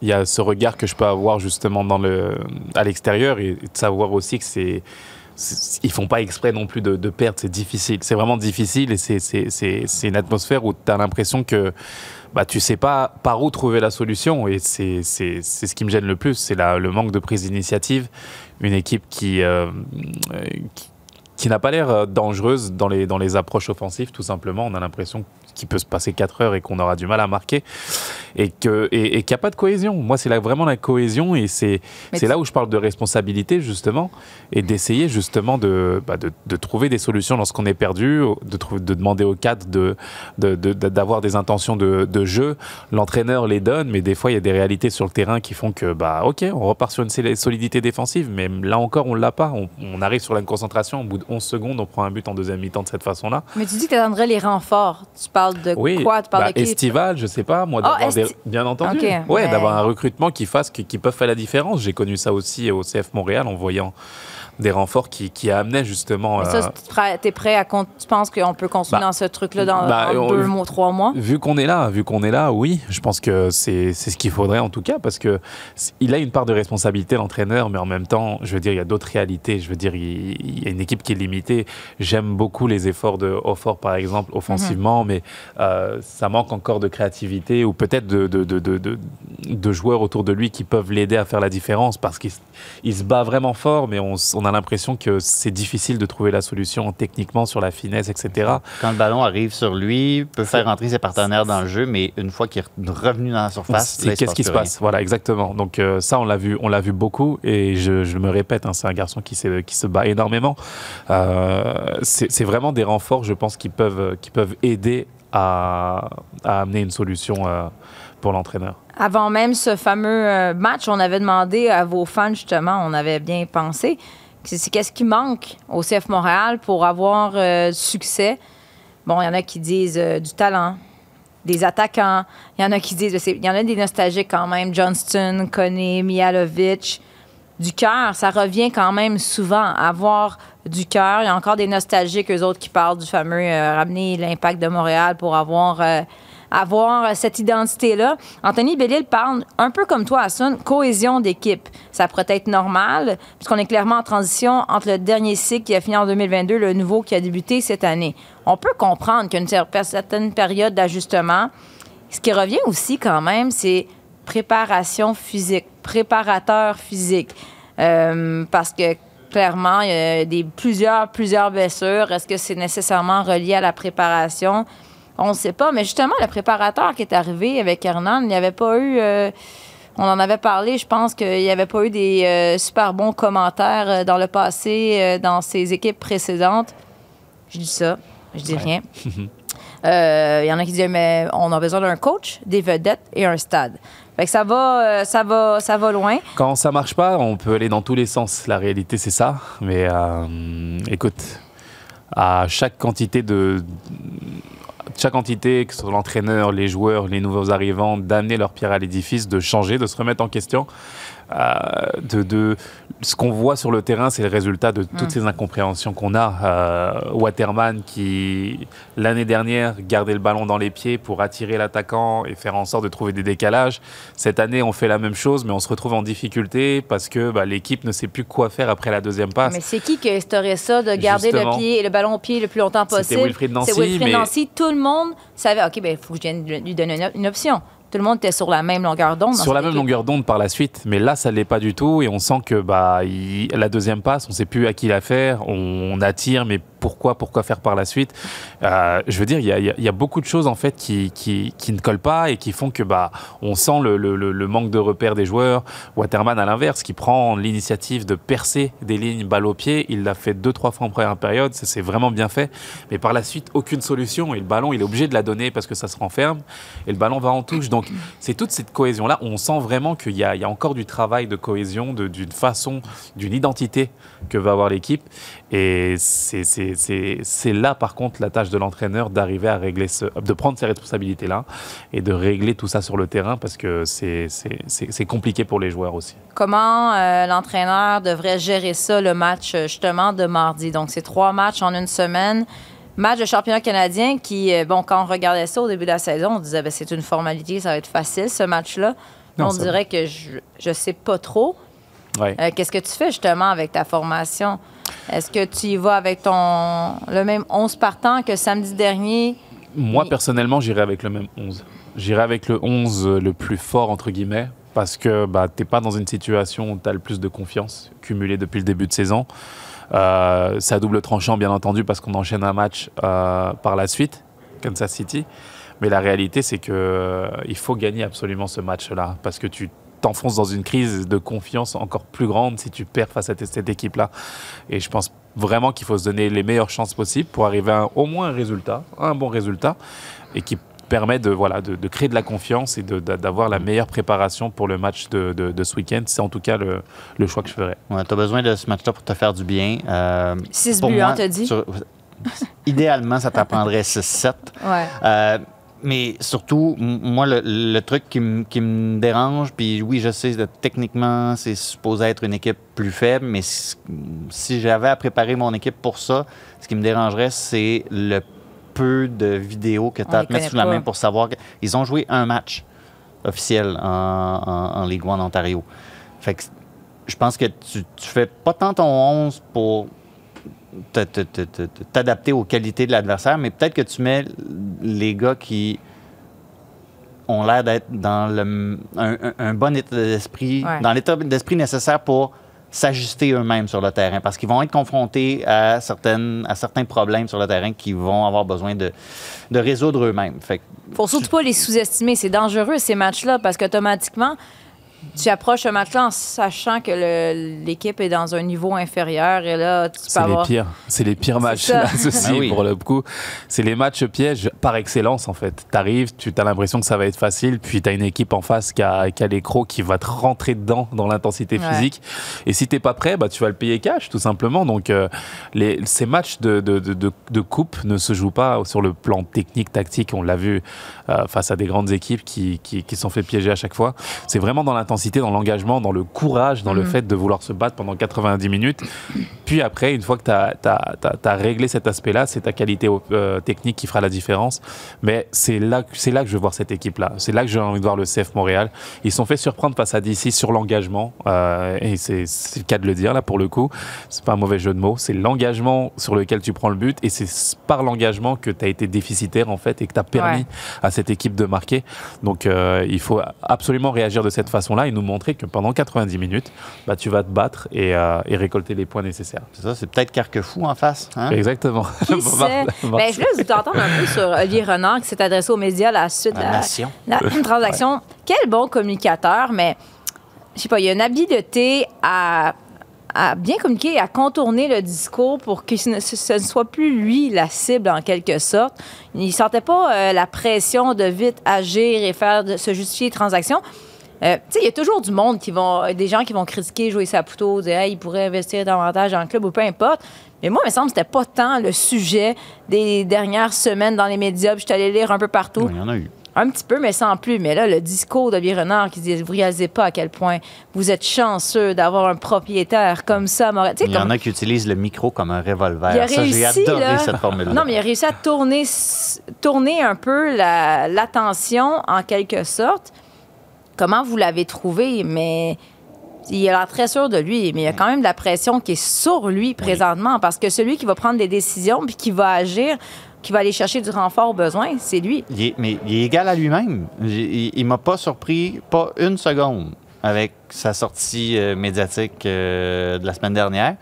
Speaker 3: il y a ce regard que je peux avoir justement dans le, à l'extérieur et, et de savoir aussi que c'est. Ils font pas exprès non plus de, de perdre, c'est difficile. C'est vraiment difficile et c'est- c'est c'est- c'est une atmosphère où tu as l'impression que bah, tu sais pas par où trouver la solution. Et c'est c'est- c'est ce qui me gêne le plus, c'est le manque de prise d'initiative. Une équipe qui, euh, qui, qui n'a pas l'air euh, dangereuse dans les, dans les approches offensives, tout simplement. On a l'impression qu'il peut se passer 4 heures et qu'on aura du mal à marquer et que et, et qu'il n'y a pas de cohésion. Moi, c'est vraiment la cohésion et c'est là où je parle de responsabilité justement et d'essayer justement de, bah, de, de trouver des solutions lorsqu'on est perdu, de, demander au cadre de de- de- de- d'avoir des intentions de, de jeu. L'entraîneur les donne, mais des fois il y a des réalités sur le terrain qui font que bah ok, on repart sur une sol- solidité défensive, mais là encore on l'a pas. On, on arrive sur la concentration, au bout de 11 secondes, on prend un but en deuxième mi-temps de cette façon-là.
Speaker 2: Mais tu dis que tu attendrais les renforts. Tu parles de
Speaker 3: Oui,
Speaker 2: quoi? Tu parles
Speaker 3: bah,
Speaker 2: de qui?
Speaker 3: estival, je sais pas, moi,
Speaker 2: Ah,
Speaker 3: des- bien entendu. Ouais,
Speaker 2: mais-
Speaker 3: d'avoir un recrutement qui fasse, qui, qui peuvent faire la différence. J'ai connu ça aussi au CF Montréal en voyant des renforts qui, qui amenaient justement.
Speaker 2: Mais
Speaker 3: euh,
Speaker 2: tu es prêt à. Tu penses qu'on peut continuer
Speaker 3: Bah,
Speaker 2: dans ce truc-là dans,
Speaker 3: bah, on-
Speaker 2: deux mois, trois mois?
Speaker 3: Vu qu'on est là, vu qu'on est là, oui, je pense que c'est ce qu'il faudrait en tout cas, parce que il a une part de responsabilité l'entraîneur, mais en même temps, je veux dire, il y a d'autres réalités. Je veux dire, il, il y a une équipe qui est limitée. J'aime beaucoup les efforts de Offort, par exemple, offensivement, mais euh, ça manque encore de créativité ou peut-être de, de, de, de, de- joueurs autour de lui qui peuvent l'aider à faire la différence, parce qu'il se bat vraiment fort, mais on, s- on a l'impression que c'est difficile de trouver la solution techniquement sur la finesse, etc.
Speaker 4: Quand le ballon arrive sur lui, il peut faire rentrer ses partenaires dans le jeu, mais une fois qu'il est revenu dans la surface,
Speaker 3: Qu'est-ce qui se passe? Voilà, exactement. Donc euh, ça, on l'a vu, on l'a vu beaucoup, et je, je me répète, hein, c'est un garçon qui, qui se bat énormément. Euh, c'est vraiment des renforts, je pense, qui peuvent, qui peuvent aider à, à amener une solution euh, pour l'entraîneur.
Speaker 2: Avant même ce fameux match, on avait demandé à vos fans, justement, on avait bien pensé, c'est qu'est-ce qui manque au CF Montréal pour avoir euh, du succès? Bon, il y en a qui disent euh, du talent, des attaquants. Il y en a qui disent, il y en a des nostalgiques quand même, Johnston, Koné, Mihalovic. Du cœur, ça revient quand même souvent, avoir du cœur. Il y a encore des nostalgiques, eux autres, qui parlent du fameux euh, ramener l'impact de Montréal pour avoir, avoir euh, cette identité-là. Anthony Bellil parle un peu comme toi, Hassan, cohésion d'équipe. Ça pourrait être normal, puisqu'on est clairement en transition entre le dernier cycle qui a fini en 2022 le nouveau qui a débuté cette année. On peut comprendre qu'il y a une certaine période d'ajustement. Ce qui revient aussi quand même, c'est préparation physique, préparateur physique. Euh, parce que clairement, il y a des, plusieurs, plusieurs blessures. Est-ce que c'est nécessairement relié à la préparation? On ne sait pas. Mais justement, le préparateur qui est arrivé avec Hernan, il n'y avait pas eu. euh, on en avait parlé, je pense qu'il n'y avait pas eu des euh, super bons commentaires euh, dans le passé, euh, dans ses équipes précédentes. Je dis ça, je dis rien. Il y en a qui disent mais on a besoin d'un coach, des vedettes et un stade. Fait que ça va, ça va, ça va loin.
Speaker 3: Quand ça marche pas, on peut aller dans tous les sens. La réalité, c'est ça. Mais écoute, à chaque quantité de chaque entité, que ce soit l'entraîneur, les joueurs, les nouveaux arrivants, d'amener leur pierre à l'édifice, de changer, de se remettre en question. Euh, de, de- ce qu'on voit sur le terrain, c'est le résultat de toutes ces incompréhensions qu'on a. Euh, Waterman qui, l'année dernière, gardait le ballon dans les pieds pour attirer l'attaquant et faire en sorte de trouver des décalages. Cette année, on fait la même chose, mais on se retrouve en difficulté parce que bah, l'équipe ne sait plus quoi faire après la deuxième passe.
Speaker 2: Mais c'est qui qui a instauré ça de garder le pied, le ballon au pied le plus longtemps possible?
Speaker 3: Wilfried Nancy,
Speaker 2: C'est Wilfried
Speaker 3: mais-
Speaker 2: Nancy. Tout le monde savait, OK, ben il faut que je vienne lui donner une, une option. Tout le monde était sur la même longueur d'onde.
Speaker 3: sur la même
Speaker 2: équipe.
Speaker 3: longueur d'onde par la suite, mais là ça l'est pas du tout et on sent que bah il- la deuxième passe, on sait plus à qui la faire, on, on attire, mais pourquoi pourquoi faire par la suite? Euh, Je veux dire, il y a, y a- y a beaucoup de choses en fait qui, qui, qui ne collent pas et qui font que bah on sent le, le- le- le manque de repères des joueurs. Waterman à l'inverse, qui prend l'initiative de percer des lignes balle au pied, il l'a fait deux trois fois en première période, ça c'est vraiment bien fait, mais par la suite aucune solution et le ballon il est obligé de la donner parce que ça se renferme et le ballon va en touche. Donc c'est toute cette cohésion là, on sent vraiment qu'il y, a- encore du travail de cohésion, d'une façon, d'une identité que va avoir l'équipe et c'est- là par contre la tâche de l'entraîneur d'arriver à régler de prendre ces responsabilités là et de régler tout ça sur le terrain parce que c'est compliqué pour les joueurs aussi.
Speaker 2: Comment euh, l'entraîneur devrait gérer ça, le match euh, justement de mardi? Donc, c'est trois matchs en une semaine. Match de championnat canadien qui, euh, bon, quand on regardait ça au début de la saison, on disait ben, c'est une formalité, ça va être facile ce match-là. On
Speaker 3: ça
Speaker 2: dirait que je, je sais pas trop.
Speaker 3: Ouais.
Speaker 2: Euh, Qu'est-ce que tu fais justement avec ta formation? Est-ce que tu y vas avec ton le même 11 partant que samedi dernier?
Speaker 3: Moi, personnellement, j'irai avec le même 11. J'irai avec le 11 le plus fort, entre guillemets, parce que bah, tu n'es pas dans une situation où tu as le plus de confiance cumulée depuis le début de saison. Euh, c'est à double tranchant, bien entendu, parce qu'on enchaîne un match euh, par la suite, Kansas City. Mais la réalité, c'est que euh, faut gagner absolument ce match-là, parce que tu t'enfonces dans une crise de confiance encore plus grande si tu perds face à cette équipe-là. Et je pense vraiment qu'il faut se donner les meilleures chances possibles pour arriver à au moins un résultat, un bon résultat, et qui permet de, voilà, de, de créer de la confiance et d'avoir la meilleure préparation pour le match de, de- de ce week-end. C'est en tout cas le, le choix que je ferais.
Speaker 4: tu as besoin de ce match-là pour te faire du bien. Euh,
Speaker 2: Six
Speaker 4: pour
Speaker 2: buts,
Speaker 4: moi,
Speaker 2: hein, t'as dit?
Speaker 4: sur- idéalement, ça t'apprendrait 6-7.
Speaker 2: Ouais.
Speaker 4: Euh, mais surtout, moi, le, le truc qui, me dérange, puis oui, je sais, que techniquement, c'est supposé être une équipe plus faible, mais si, si j'avais à préparer mon équipe pour ça, ce qui me dérangerait, c'est le peu de vidéos que tu as à te mettre sous la main pour savoir qu'ils ont joué un match officiel en, en, en Ligue 1 en Ontario. Fait que je pense que tu, tu fais pas tant ton 11 pour te- te- te- te- te- t'adapter aux qualités de l'adversaire, mais peut-être que tu mets les gars qui ont l'air d'être dans le, un, un- un bon état d'esprit,
Speaker 2: Ouais.
Speaker 4: dans l'état d'esprit nécessaire pour s'ajuster eux-mêmes sur le terrain, parce qu'ils vont être confrontés à, certaines, à certains problèmes sur le terrain qu'ils vont avoir besoin de, de résoudre eux-mêmes. Fait que
Speaker 2: Faut surtout pas les sous-estimer. C'est dangereux, ces matchs-là, parce qu'automatiquement, tu approches un match-là en sachant que l'équipe est dans un niveau inférieur et là, tu peux
Speaker 3: C'est les
Speaker 2: avoir.
Speaker 3: pires. C'est les pires matchs, là, ceci,
Speaker 4: Ah oui.
Speaker 3: pour le coup. C'est les matchs pièges par excellence, en fait. Tu arrives, tu as l'impression que ça va être facile, puis tu as une équipe en face qui a, qui a les crocs, qui va te rentrer dedans dans l'intensité
Speaker 2: Ouais.
Speaker 3: physique. Et si t'es pas prêt, bah, tu vas le payer cash, tout simplement. Donc, euh, les, ces matchs de, de, de, de- de coupe ne se jouent pas sur le plan technique, tactique. On l'a vu euh, face à des grandes équipes qui, qui, qui sont fait piéger à chaque fois. C'est vraiment dans l'intensité, dans l'engagement, dans le courage, dans le
Speaker 2: Mhm.
Speaker 3: fait de vouloir se battre pendant 90 minutes. Puis après, une fois que tu as, réglé cet aspect-là, c'est ta qualité euh, technique qui fera la différence. Mais c'est là, que- c'est là que je veux voir cette équipe-là. C'est là que j'ai envie de voir le CF Montréal. Ils se sont fait surprendre face à DC sur l'engagement. euh, et c'est c'est le cas de le dire, là, pour le coup. C'est pas un mauvais jeu de mots. C'est l'engagement sur lequel tu prends le but. Et c'est par l'engagement que tu as été déficitaire, en fait, et que tu as permis
Speaker 2: Ouais.
Speaker 3: à cette équipe de marquer. Donc, euh, il faut absolument réagir de cette façon-là et nous montrer que pendant 90 minutes, bah, tu vas te battre et, euh, et récolter les points nécessaires.
Speaker 4: c'est ça, c'est peut-être Carquefou en face. hein?
Speaker 3: Exactement.
Speaker 2: Qui sait? Ben, je voulais vous entendre un peu sur Olivier Renard qui s'est adressé aux médias à la suite de
Speaker 4: La
Speaker 2: la,
Speaker 4: nation.
Speaker 2: la transaction. Quel bon communicateur, mais je sais pas, il y a une habileté à, à bien communiquer, à contourner le discours pour que ce ne, ce ne soit plus lui la cible en quelque sorte. Il sentait pas euh, la pression de vite agir et faire de, se justifier les transactions. Euh, tu sais, il y a toujours du monde qui vont, des gens qui vont critiquer Joey Saputo, dire hey, il pourrait investir davantage dans le club ou peu importe. Mais moi, il me semble que c'était pas tant le sujet des dernières semaines dans les médias. Puis je suis allée lire un peu partout.
Speaker 4: Il y en a eu.
Speaker 2: Un petit peu, mais sans plus. Mais là, le discours d'Olivier Renard qui dit Vous réalisez pas à quel point vous êtes chanceux d'avoir un propriétaire comme ça.
Speaker 4: Il y en a qui utilisent le micro comme un revolver.
Speaker 2: Il a
Speaker 4: ça, j'ai
Speaker 2: réussi,
Speaker 4: adoré
Speaker 2: là.
Speaker 4: cette formule-là.
Speaker 2: Non, mais il a réussi à tourner, tourner un peu la- l'attention en quelque sorte. Comment vous l'avez trouvé? Mais il a l'air très sûr de lui, mais il y a quand même de la pression qui est sur lui présentement parce que celui qui va prendre des décisions puis qui va agir, qui va aller chercher du renfort au besoin, c'est lui.
Speaker 4: Il est- mais il est égal à lui-même. Il, il m'a pas surpris, pas une seconde, avec sa sortie euh, médiatique euh, de la semaine dernière.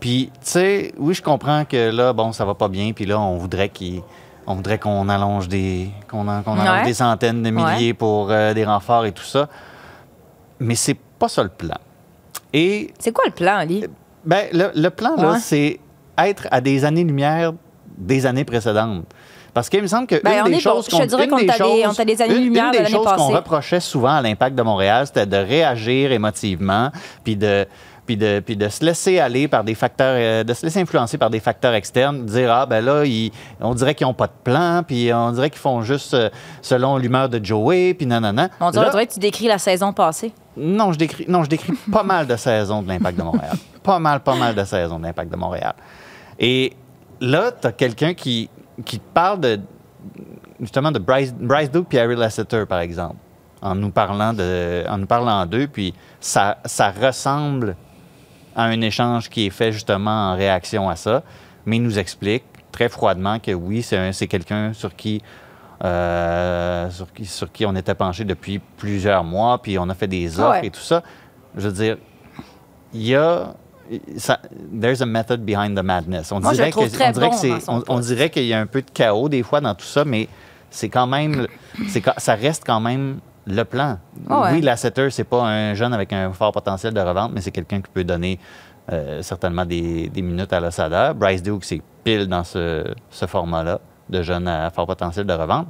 Speaker 4: Puis, tu sais, oui, je comprends que là, bon, ça va pas bien, puis là, on voudrait qu'il. On voudrait qu'on allonge des qu'on en- qu'on allonge
Speaker 2: Ouais.
Speaker 4: des centaines de milliers
Speaker 2: Ouais.
Speaker 4: pour euh, des renforts et tout ça. Mais c'est pas ça le plan. Et
Speaker 2: C'est quoi le plan, Ali?
Speaker 4: ben, le, le plan, là, c'est être à des années-lumière des années précédentes. Parce qu'il me semble que
Speaker 2: Ben,
Speaker 4: une des choses qu'on reprochait souvent à l'Impact de Montréal, c'était de réagir émotivement, puis de puis de, puis de se laisser aller par des facteurs, euh, de se laisser influencer par des facteurs externes, de dire ah ben là ils- on dirait qu'ils n'ont pas de plan, puis on dirait qu'ils font juste euh, selon l'humeur de Joey, puis nanana.
Speaker 2: On dirait,
Speaker 4: Là,
Speaker 2: on dirait que tu décris la saison passée.
Speaker 4: non, je décris, non, je décris pas mal de saisons de l'Impact de Montréal. pas mal, pas mal de saisons de l'Impact de Montréal. Et là, tu as quelqu'un qui, qui te parle de, justement de Bryce, Bryce Duke et Harry Lasseter, par exemple, en nous parlant de, en nous parlant d'eux, puis ça, ça ressemble à un échange qui est fait justement en réaction à ça, mais il nous explique très froidement que oui, c'est un- c'est quelqu'un sur qui euh, sur, qui, sur qui on était penché depuis plusieurs mois, puis on a fait des offres
Speaker 2: Ouais.
Speaker 4: et tout ça. Je veux dire, il y a ça, there's a method behind the madness. On
Speaker 2: Moi,
Speaker 4: dirait dirait
Speaker 2: bon
Speaker 4: on- on qu'il y a un peu de chaos des fois dans tout ça, mais c'est quand même, ça reste quand même le plan.
Speaker 2: Ah ouais.
Speaker 4: Oui, Lasseter, c'est pas un jeune avec un fort potentiel de revente, mais c'est quelqu'un qui peut donner euh, certainement des, des minutes à Losada. Bryce Duke, c'est pile dans ce, ce format-là de jeune à fort potentiel de revente.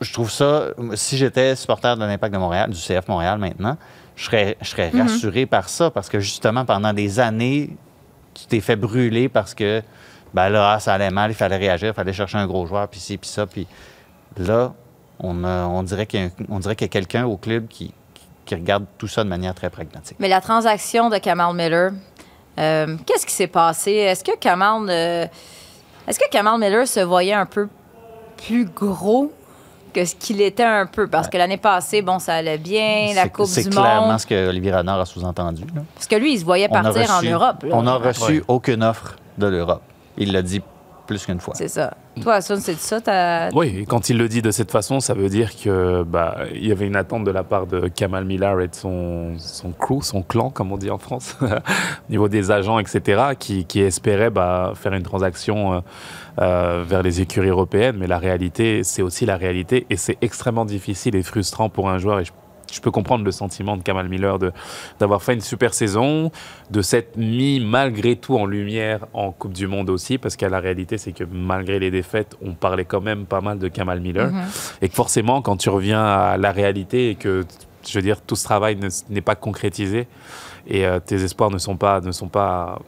Speaker 4: Je trouve ça, si j'étais supporter de l'Impact de Montréal, du CF Montréal maintenant, je serais, je serais
Speaker 2: Mhm.
Speaker 4: rassuré par ça parce que justement, pendant des années, tu t'es fait brûler parce que ben là, ça allait mal, il fallait réagir, il fallait chercher un gros joueur, puis ci, puis ça. Puis là, on, a- on dirait qu'il y a, un- on dirait qu'il y a quelqu'un au club qui, regarde tout ça de manière très pragmatique.
Speaker 2: Mais la transaction de Kamal Miller, euh, qu'est-ce qui s'est passé? Est-ce que Kamal, euh, est-ce que Kamal Miller se voyait un peu plus gros que ce qu'il était un peu? Parce que l'année passée, bon, ça allait bien, la
Speaker 4: C'est-
Speaker 2: Coupe
Speaker 4: C'est
Speaker 2: du
Speaker 4: clairement
Speaker 2: Monde.
Speaker 4: ce que Olivier Renard a sous-entendu.
Speaker 2: Parce que lui, il se voyait partir en Europe. là.
Speaker 4: On n'a reçu
Speaker 3: Ouais.
Speaker 4: aucune offre de l'Europe. Il l'a dit plus qu'une fois.
Speaker 2: C'est ça.
Speaker 3: Oui, quand il le dit de cette façon, ça veut dire que bah, il y avait une attente de la part de Kamal Millar et de son, son crew, son clan, comme on dit en France, au niveau des agents, etc., qui, qui espéraient bah, faire une transaction euh, euh, vers les écuries européennes. Mais la réalité, c'est aussi la réalité, et c'est extrêmement difficile et frustrant pour un joueur. Je peux comprendre le sentiment de Kamal Miller d'avoir fait une super saison, de s'être mis malgré tout en lumière en Coupe du Monde aussi, parce que la réalité, c'est que malgré les défaites, on parlait quand même pas mal de Kamal Miller. Et que forcément, quand tu reviens à la réalité et que, je veux dire, tout ce travail ne- n'est pas concrétisé et euh, tes espoirs ne sont pas, ne sont pas,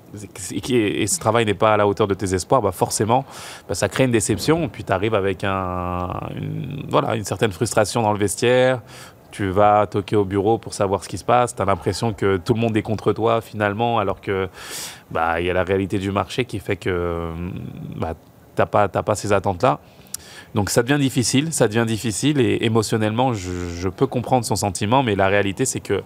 Speaker 3: et, et ce travail n'est pas à la hauteur de tes espoirs, bah forcément, bah, ça crée une déception. Puis tu arrives avec un, une, voilà, une certaine frustration dans le vestiaire. Tu vas toquer au bureau pour savoir ce qui se passe. Tu as l'impression que tout le monde est contre toi finalement, alors que bah, il y a la réalité du marché qui fait que bah, tu n'as pas, ces attentes-là. Donc ça devient difficile, ça devient difficile et émotionnellement, je, je peux comprendre son sentiment, mais la réalité c'est que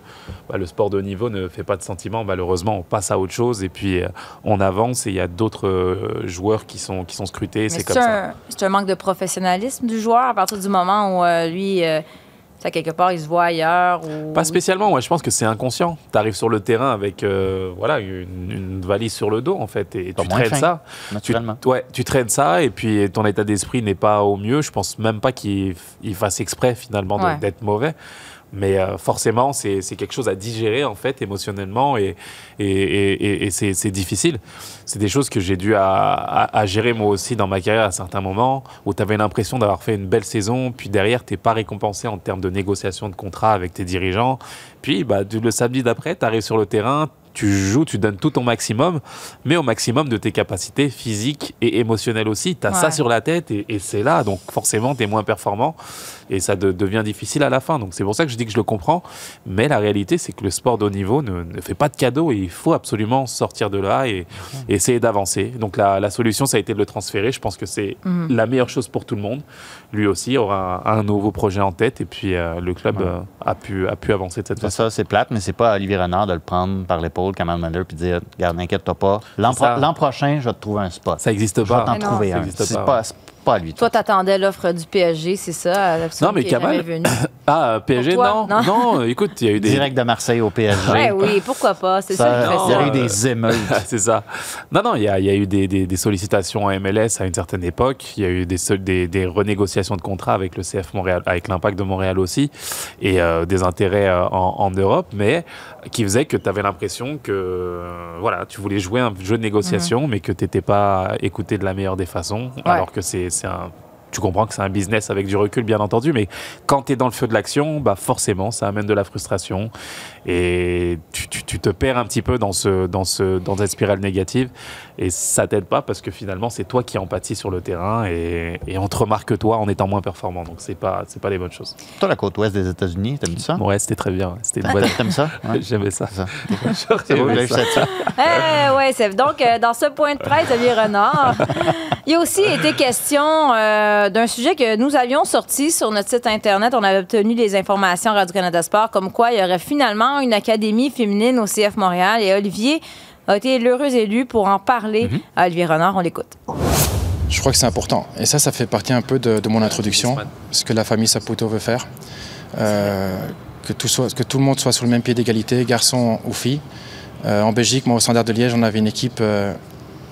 Speaker 3: bah, le sport de haut niveau ne fait pas de sentiments. Malheureusement, on passe à autre chose et puis euh, on avance et il y a d'autres euh, joueurs qui sont, qui sont scrutés. C'est ça.
Speaker 2: un, c'est un manque de professionnalisme du joueur à partir du moment où euh, lui, ça, quelque part, il se voit ailleurs. Ou...
Speaker 3: Pas spécialement, moi je pense que c'est inconscient. Tu arrives sur le terrain avec euh, voilà, une, une valise sur le dos en fait et tu traînes ça. Tu, ouais, tu traînes ça et puis ton état d'esprit n'est pas au mieux. Je pense même pas qu'il il fasse exprès finalement
Speaker 2: Ouais.
Speaker 3: d'être mauvais. Mais euh, forcément, c'est quelque chose à digérer en fait émotionnellement et, et, et- c'est difficile. C'est des choses que j'ai dû à, gérer moi aussi dans ma carrière à certains moments où tu avais l'impression d'avoir fait une belle saison, puis derrière, tu pas récompensé en termes de négociation de contrat avec tes dirigeants. Puis bah, le samedi d'après, tu arrives sur le terrain, tu joues, tu donnes tout ton maximum, mais au maximum de tes capacités physiques et émotionnelles aussi. Tu as ça sur la tête et, et c'est là, donc forcément, tu es moins performant et ça de- devient difficile à la fin. Donc c'est pour ça que je dis que je le comprends, mais la réalité, c'est que le sport de haut niveau ne, ne fait pas de cadeaux et il faut absolument sortir de là et, et essayer d'avancer. Donc la, la solution, ça a été de le transférer. Je pense que c'est la meilleure chose pour tout le monde. Lui aussi aura un, un nouveau projet en tête et puis euh, le club euh, a, pu, a pu avancer de cette
Speaker 4: C'est
Speaker 3: façon.
Speaker 4: ça, c'est plate, mais c'est pas à Olivier Renard de le prendre par l'épaule, Kamal Miller, puis de dire Regarde, n'inquiète-toi pas. L'an pro- prochain, je vais te trouver un spot.
Speaker 3: Ça n'existe
Speaker 4: je vais
Speaker 3: pas.
Speaker 4: t'en
Speaker 2: non.
Speaker 4: trouver
Speaker 3: Ça
Speaker 4: un. C'est
Speaker 3: pas,
Speaker 4: pas, à lui.
Speaker 2: Toi, t'attendais l'offre du PSG, c'est ça?
Speaker 3: Non, mais Kamal-
Speaker 2: venu.
Speaker 3: Ah, euh, PSG, non,
Speaker 2: non.
Speaker 3: non. écoute, il y a eu des.
Speaker 4: Direct de Marseille au PSG.
Speaker 2: Ouais, oui, pourquoi pas? C'est ça,
Speaker 4: Ça, il y a eu
Speaker 3: Euh,
Speaker 4: des émeutes.
Speaker 3: c'est ça. Non, non, il y a, il y a eu des, des- des sollicitations à MLS à une certaine époque. Il y a eu des, sol- des, des renégociations de contrats avec le CF Montréal, avec l'Impact de Montréal aussi, et euh, des intérêts euh, en, en Europe, mais qui faisait que tu avais l'impression que euh, voilà, tu voulais jouer un jeu de négociation, mais que tu n'étais pas écouté de la meilleure des façons, alors que c'est c'est un tu comprends que c'est un business avec du recul, bien entendu, mais quand tu es dans le feu de l'action, bah forcément, ça amène de la frustration et tu, tu- tu te perds un petit peu dans, ce, dans, ce, dans cette spirale négative et ça t'aide pas parce que finalement, c'est toi qui empathie sur le terrain et, et on te remarque toi en étant moins performant. Donc, c'est pas, c'est pas les bonnes choses.
Speaker 4: Toi, la côte ouest des États-Unis, t'aimes ça?
Speaker 3: Ouais, c'était très bien. C'était une
Speaker 4: T'aimes
Speaker 3: bonne...
Speaker 4: t'aimes ça? Ouais.
Speaker 3: J'aimais ça.
Speaker 4: Ça.
Speaker 3: J'aurais ça.
Speaker 2: Eh, ouais, donc euh, dans ce point de presse, Olivier Renard, il a aussi été question euh, d'un sujet que nous avions sorti sur notre site internet. On avait obtenu des informations à Radio-Canada Sport comme quoi il y aurait finalement une académie féminine au CF Montréal et Olivier a été l'heureux élu pour en parler. à Olivier Renard, on l'écoute.
Speaker 8: Je crois que c'est important. Et ça, ça fait partie un peu de, de mon introduction, ce que la famille Saputo veut faire. Euh, que, tout soit, que tout le monde soit sur le même pied d'égalité, garçon ou fille. Euh, en Belgique, moi, au Standard de Liège, on avait une équipe euh,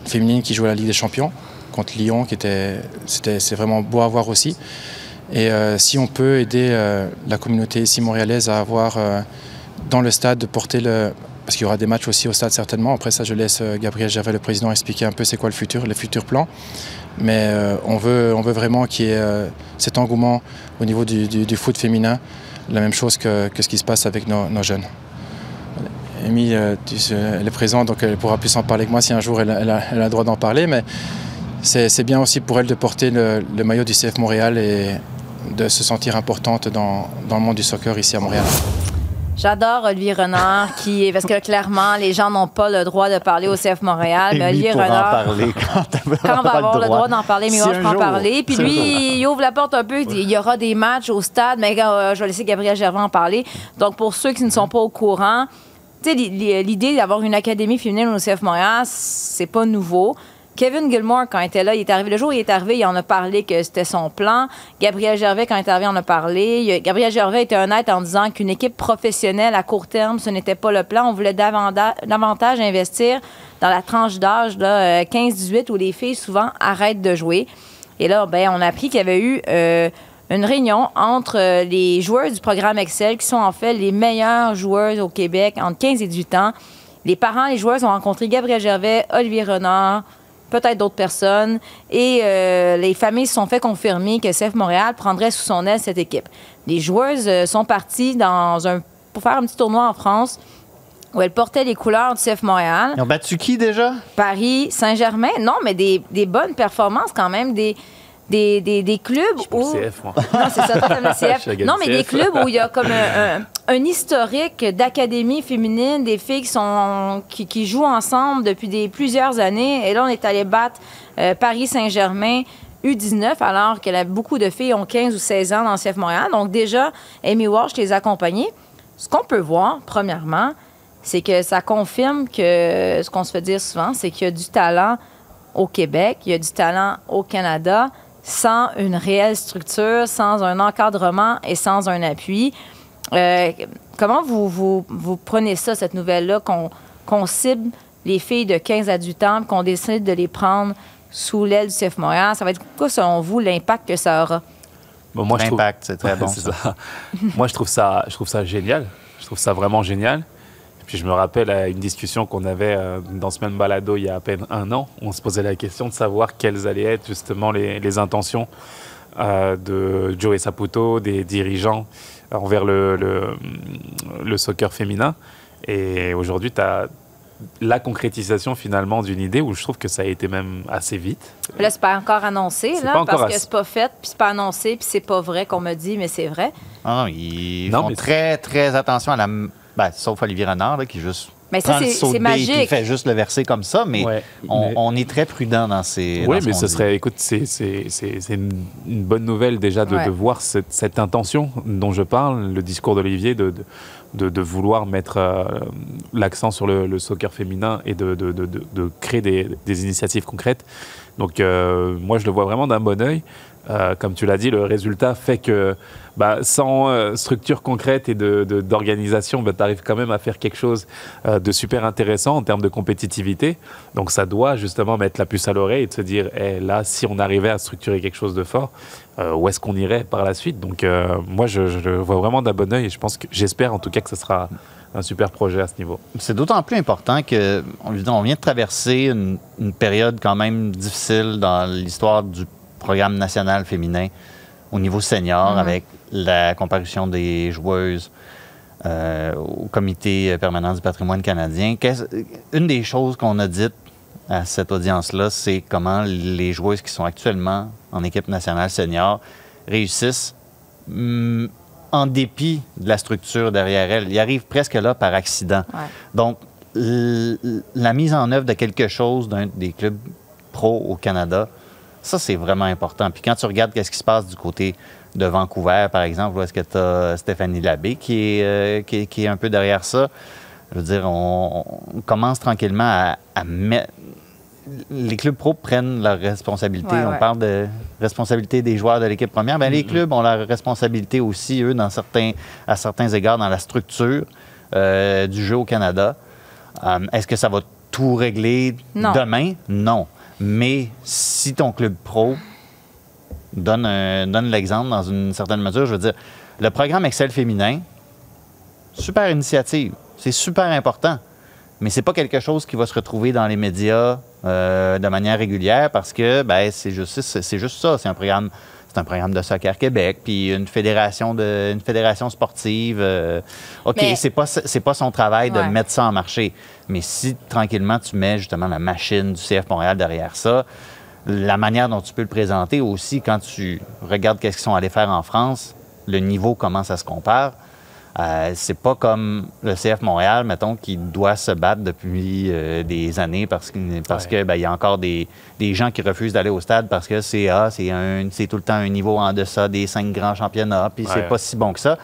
Speaker 8: féminine qui jouait la Ligue des Champions contre Lyon, qui était, c'était, c'est vraiment beau à voir aussi. Et euh, si on peut aider euh, la communauté ici montréalaise à avoir euh, dans le stade de porter le, parce qu'il y aura des matchs aussi au stade certainement. Après ça, je laisse Gabriel Gervais, le président, expliquer un peu c'est quoi le futur, les futurs plans. Mais on, veut, on veut vraiment qu'il y ait cet engouement au niveau du, foot féminin, la même chose que, ce qui se passe avec nos, jeunes. Amy, elle est présente, donc elle pourra plus en parler que moi si un jour elle a le droit d'en parler. Mais c'est bien aussi pour elle de porter le, le maillot du CF Montréal et de se sentir importante dans, dans le monde du soccer ici à Montréal.
Speaker 2: J'adore Olivier Renard, qui parce que clairement, les gens n'ont pas le droit de parler au CF Montréal, mais
Speaker 4: Et
Speaker 2: Olivier Renard.
Speaker 4: parler quand,
Speaker 2: Quand on va avoir le droit d'en parler, mais
Speaker 4: Si
Speaker 2: moi, je peux en parler. Puis lui,
Speaker 4: jour.
Speaker 2: il ouvre la porte un peu. il dit, Il y aura des matchs au stade, mais euh, je vais laisser Gabriel Gervais en parler. Donc, pour ceux qui ne sont pas au courant, tu sais, l'i- l'idée d'avoir une académie féminine au CF Montréal, c'est pas nouveau. Kevin Gilmore, quand il était là, il est arrivé. Le jour où il est arrivé, il en a parlé que c'était son plan. Gabriel Gervais, quand il est arrivé, en a parlé. Gabriel Gervais était honnête en disant qu'une équipe professionnelle à court terme, ce n'était pas le plan. On voulait davantage investir dans la tranche d'âge là, euh, 15-18 où les filles souvent arrêtent de jouer. Et là, ben, on a appris qu'il y avait eu euh, une réunion entre euh, les joueurs du programme Excel, qui sont en fait les meilleurs joueurs au Québec entre 15 et 18 ans. Les parents, les joueurs ont rencontré Gabriel Gervais, Olivier Renard, peut-être d'autres personnes. Et euh, les familles se sont fait confirmer que CF Montréal prendrait sous son aile cette équipe. Les joueuses euh, sont parties dans un, pour faire un petit tournoi en France où elles portaient les couleurs du CF Montréal.
Speaker 4: Ils ont battu qui déjà?
Speaker 2: Paris, Saint-Germain. Non, mais des, des bonnes performances quand même. Des, des, des, des clubs où.
Speaker 3: le CF, moi.
Speaker 2: Non, c'est ça, toi, le CF. mais des clubs où il y a comme un, un- un historique d'académie féminine, des filles qui, sont, qui, qui jouent ensemble depuis des, plusieurs années. Et là, on est allé battre euh, Paris Saint-Germain. U19, alors que là, beaucoup de filles ont 15 ou 16 ans dans le CF Montréal. Donc, déjà, Amy Walsh les a accompagnées. Ce qu'on peut voir, premièrement, c'est que ça confirme que ce qu'on se fait dire souvent, c'est qu'il y a du talent au Québec, il y a du talent au Canada, sans une réelle structure, sans un encadrement et sans un appui. Euh, comment vous, vous, vous prenez ça, cette nouvelle-là, qu'on qu'on cible les filles de 15 à 18 ans, qu'on décide de les prendre sous l'aile du CF Montréal? Ça va être quoi, selon vous, l'impact que ça aura?
Speaker 3: Bon, moi, je trouve-
Speaker 4: L'impact, c'est très bon. Ça.
Speaker 3: Moi, je trouve ça, je trouve ça génial. Je trouve ça vraiment génial. Puis, je me rappelle à une discussion qu'on avait euh, dans ce même balado il y a à peine un an. où On se posait la question de savoir quelles allaient être justement les, les intentions euh, de Joe Saputo, des dirigeants envers le, le, le soccer féminin. Et aujourd'hui, tu as la concrétisation finalement d'une idée où je trouve que ça a été même assez vite.
Speaker 2: Là, c'est pas encore annoncé, là,
Speaker 3: pas encore
Speaker 2: parce que c'est pas fait, puis c'est pas annoncé, puis c'est pas vrai qu'on me dit, mais c'est vrai.
Speaker 4: Ah non, ils
Speaker 3: Non,
Speaker 4: font
Speaker 3: mais-
Speaker 4: très, très attention à la. Ben, sauf Olivier Renard, là, qui juste.
Speaker 2: Mais ça,
Speaker 4: prend le
Speaker 2: c'est- magique.
Speaker 4: Il fait juste le verser comme ça, mais,
Speaker 3: Ouais,
Speaker 4: on,
Speaker 3: mais-
Speaker 4: on est très prudent dans ces.
Speaker 3: Oui,
Speaker 4: dans
Speaker 3: mais ce
Speaker 4: dit.
Speaker 3: serait, écoute, c'est c'est- c'est- c'est une, une bonne nouvelle déjà de,
Speaker 2: Ouais.
Speaker 3: de voir cette, cette intention dont je parle, le discours d'Olivier, de, de, de- de vouloir mettre euh, l'accent sur le, le soccer féminin et de, de- de- de- de créer des, des initiatives concrètes. Donc, euh, moi, je le vois vraiment d'un bon oeil. Euh, comme tu l'as dit, le résultat fait que bah, sans euh, structure concrète et d'organisation, bah, tu arrives quand même à faire quelque chose euh, de super intéressant en termes de compétitivité. Donc ça doit justement mettre la puce à l'oreille et de se dire, Eh, là, si on arrivait à structurer quelque chose de fort, où est-ce qu'on irait par la suite? Donc moi, je, le vois vraiment d'un bon oeil et je j'espère en tout cas que ce sera un super projet à ce niveau.
Speaker 4: C'est d'autant plus important que on vient de traverser une, une période quand même difficile dans l'histoire du programme national féminin au niveau senior
Speaker 2: Mhm.
Speaker 4: avec la comparution des joueuses euh, au comité permanent du patrimoine canadien. Une des choses qu'on a dites à cette audience-là, c'est comment les joueuses qui sont actuellement en équipe nationale senior réussissent hum, en dépit de la structure derrière elles. Ils arrivent presque là par accident.
Speaker 2: Ouais.
Speaker 4: Donc, la mise en œuvre de quelque chose d'un des clubs pro au Canada, ça, c'est vraiment important. Puis quand tu regardes qu'est-ce qui se passe du côté de Vancouver, par exemple, où est-ce que tu as Stéphanie Labbé qui est, euh, qui, est- qui est un peu derrière ça, je veux dire, on, on commence tranquillement à, à mettre... Les clubs pro prennent leurs responsabilités.
Speaker 2: Ouais,
Speaker 4: on
Speaker 2: ouais.
Speaker 4: parle de responsabilité des joueurs de l'équipe première. Bien, les clubs ont leur responsabilité aussi, eux, dans certains, à certains égards, dans la structure euh, du jeu au Canada. Euh, Est-ce que ça va tout régler
Speaker 2: Non.
Speaker 4: demain? Non. Mais si ton club pro donne, un- donne l'exemple dans une certaine mesure, je veux dire, le programme Excel féminin, super initiative. C'est super important. Mais c'est pas quelque chose qui va se retrouver dans les médias euh, de manière régulière parce que ben, c'est juste, c'est juste ça. C'est un programme. C'est un programme de soccer Québec, puis une fédération de, une fédération sportive. euh, OK, c'est pas c'est pas son travail de mettre ça en marché. Mais si tranquillement tu mets justement la machine du CF Montréal derrière ça, la manière dont tu peux le présenter aussi quand tu regardes qu'est-ce qu'ils sont allés faire en France, le niveau comment ça se compare. Euh, c'est pas comme le CF Montréal, mettons, qui doit se battre depuis euh, des années parce que parce
Speaker 3: Ouais.
Speaker 4: que ben, y a encore des, des gens qui refusent d'aller au stade parce que c'est ah, c'est un c'est tout le temps un niveau en deçà des cinq grands championnats, puis c'est pas si bon que ça.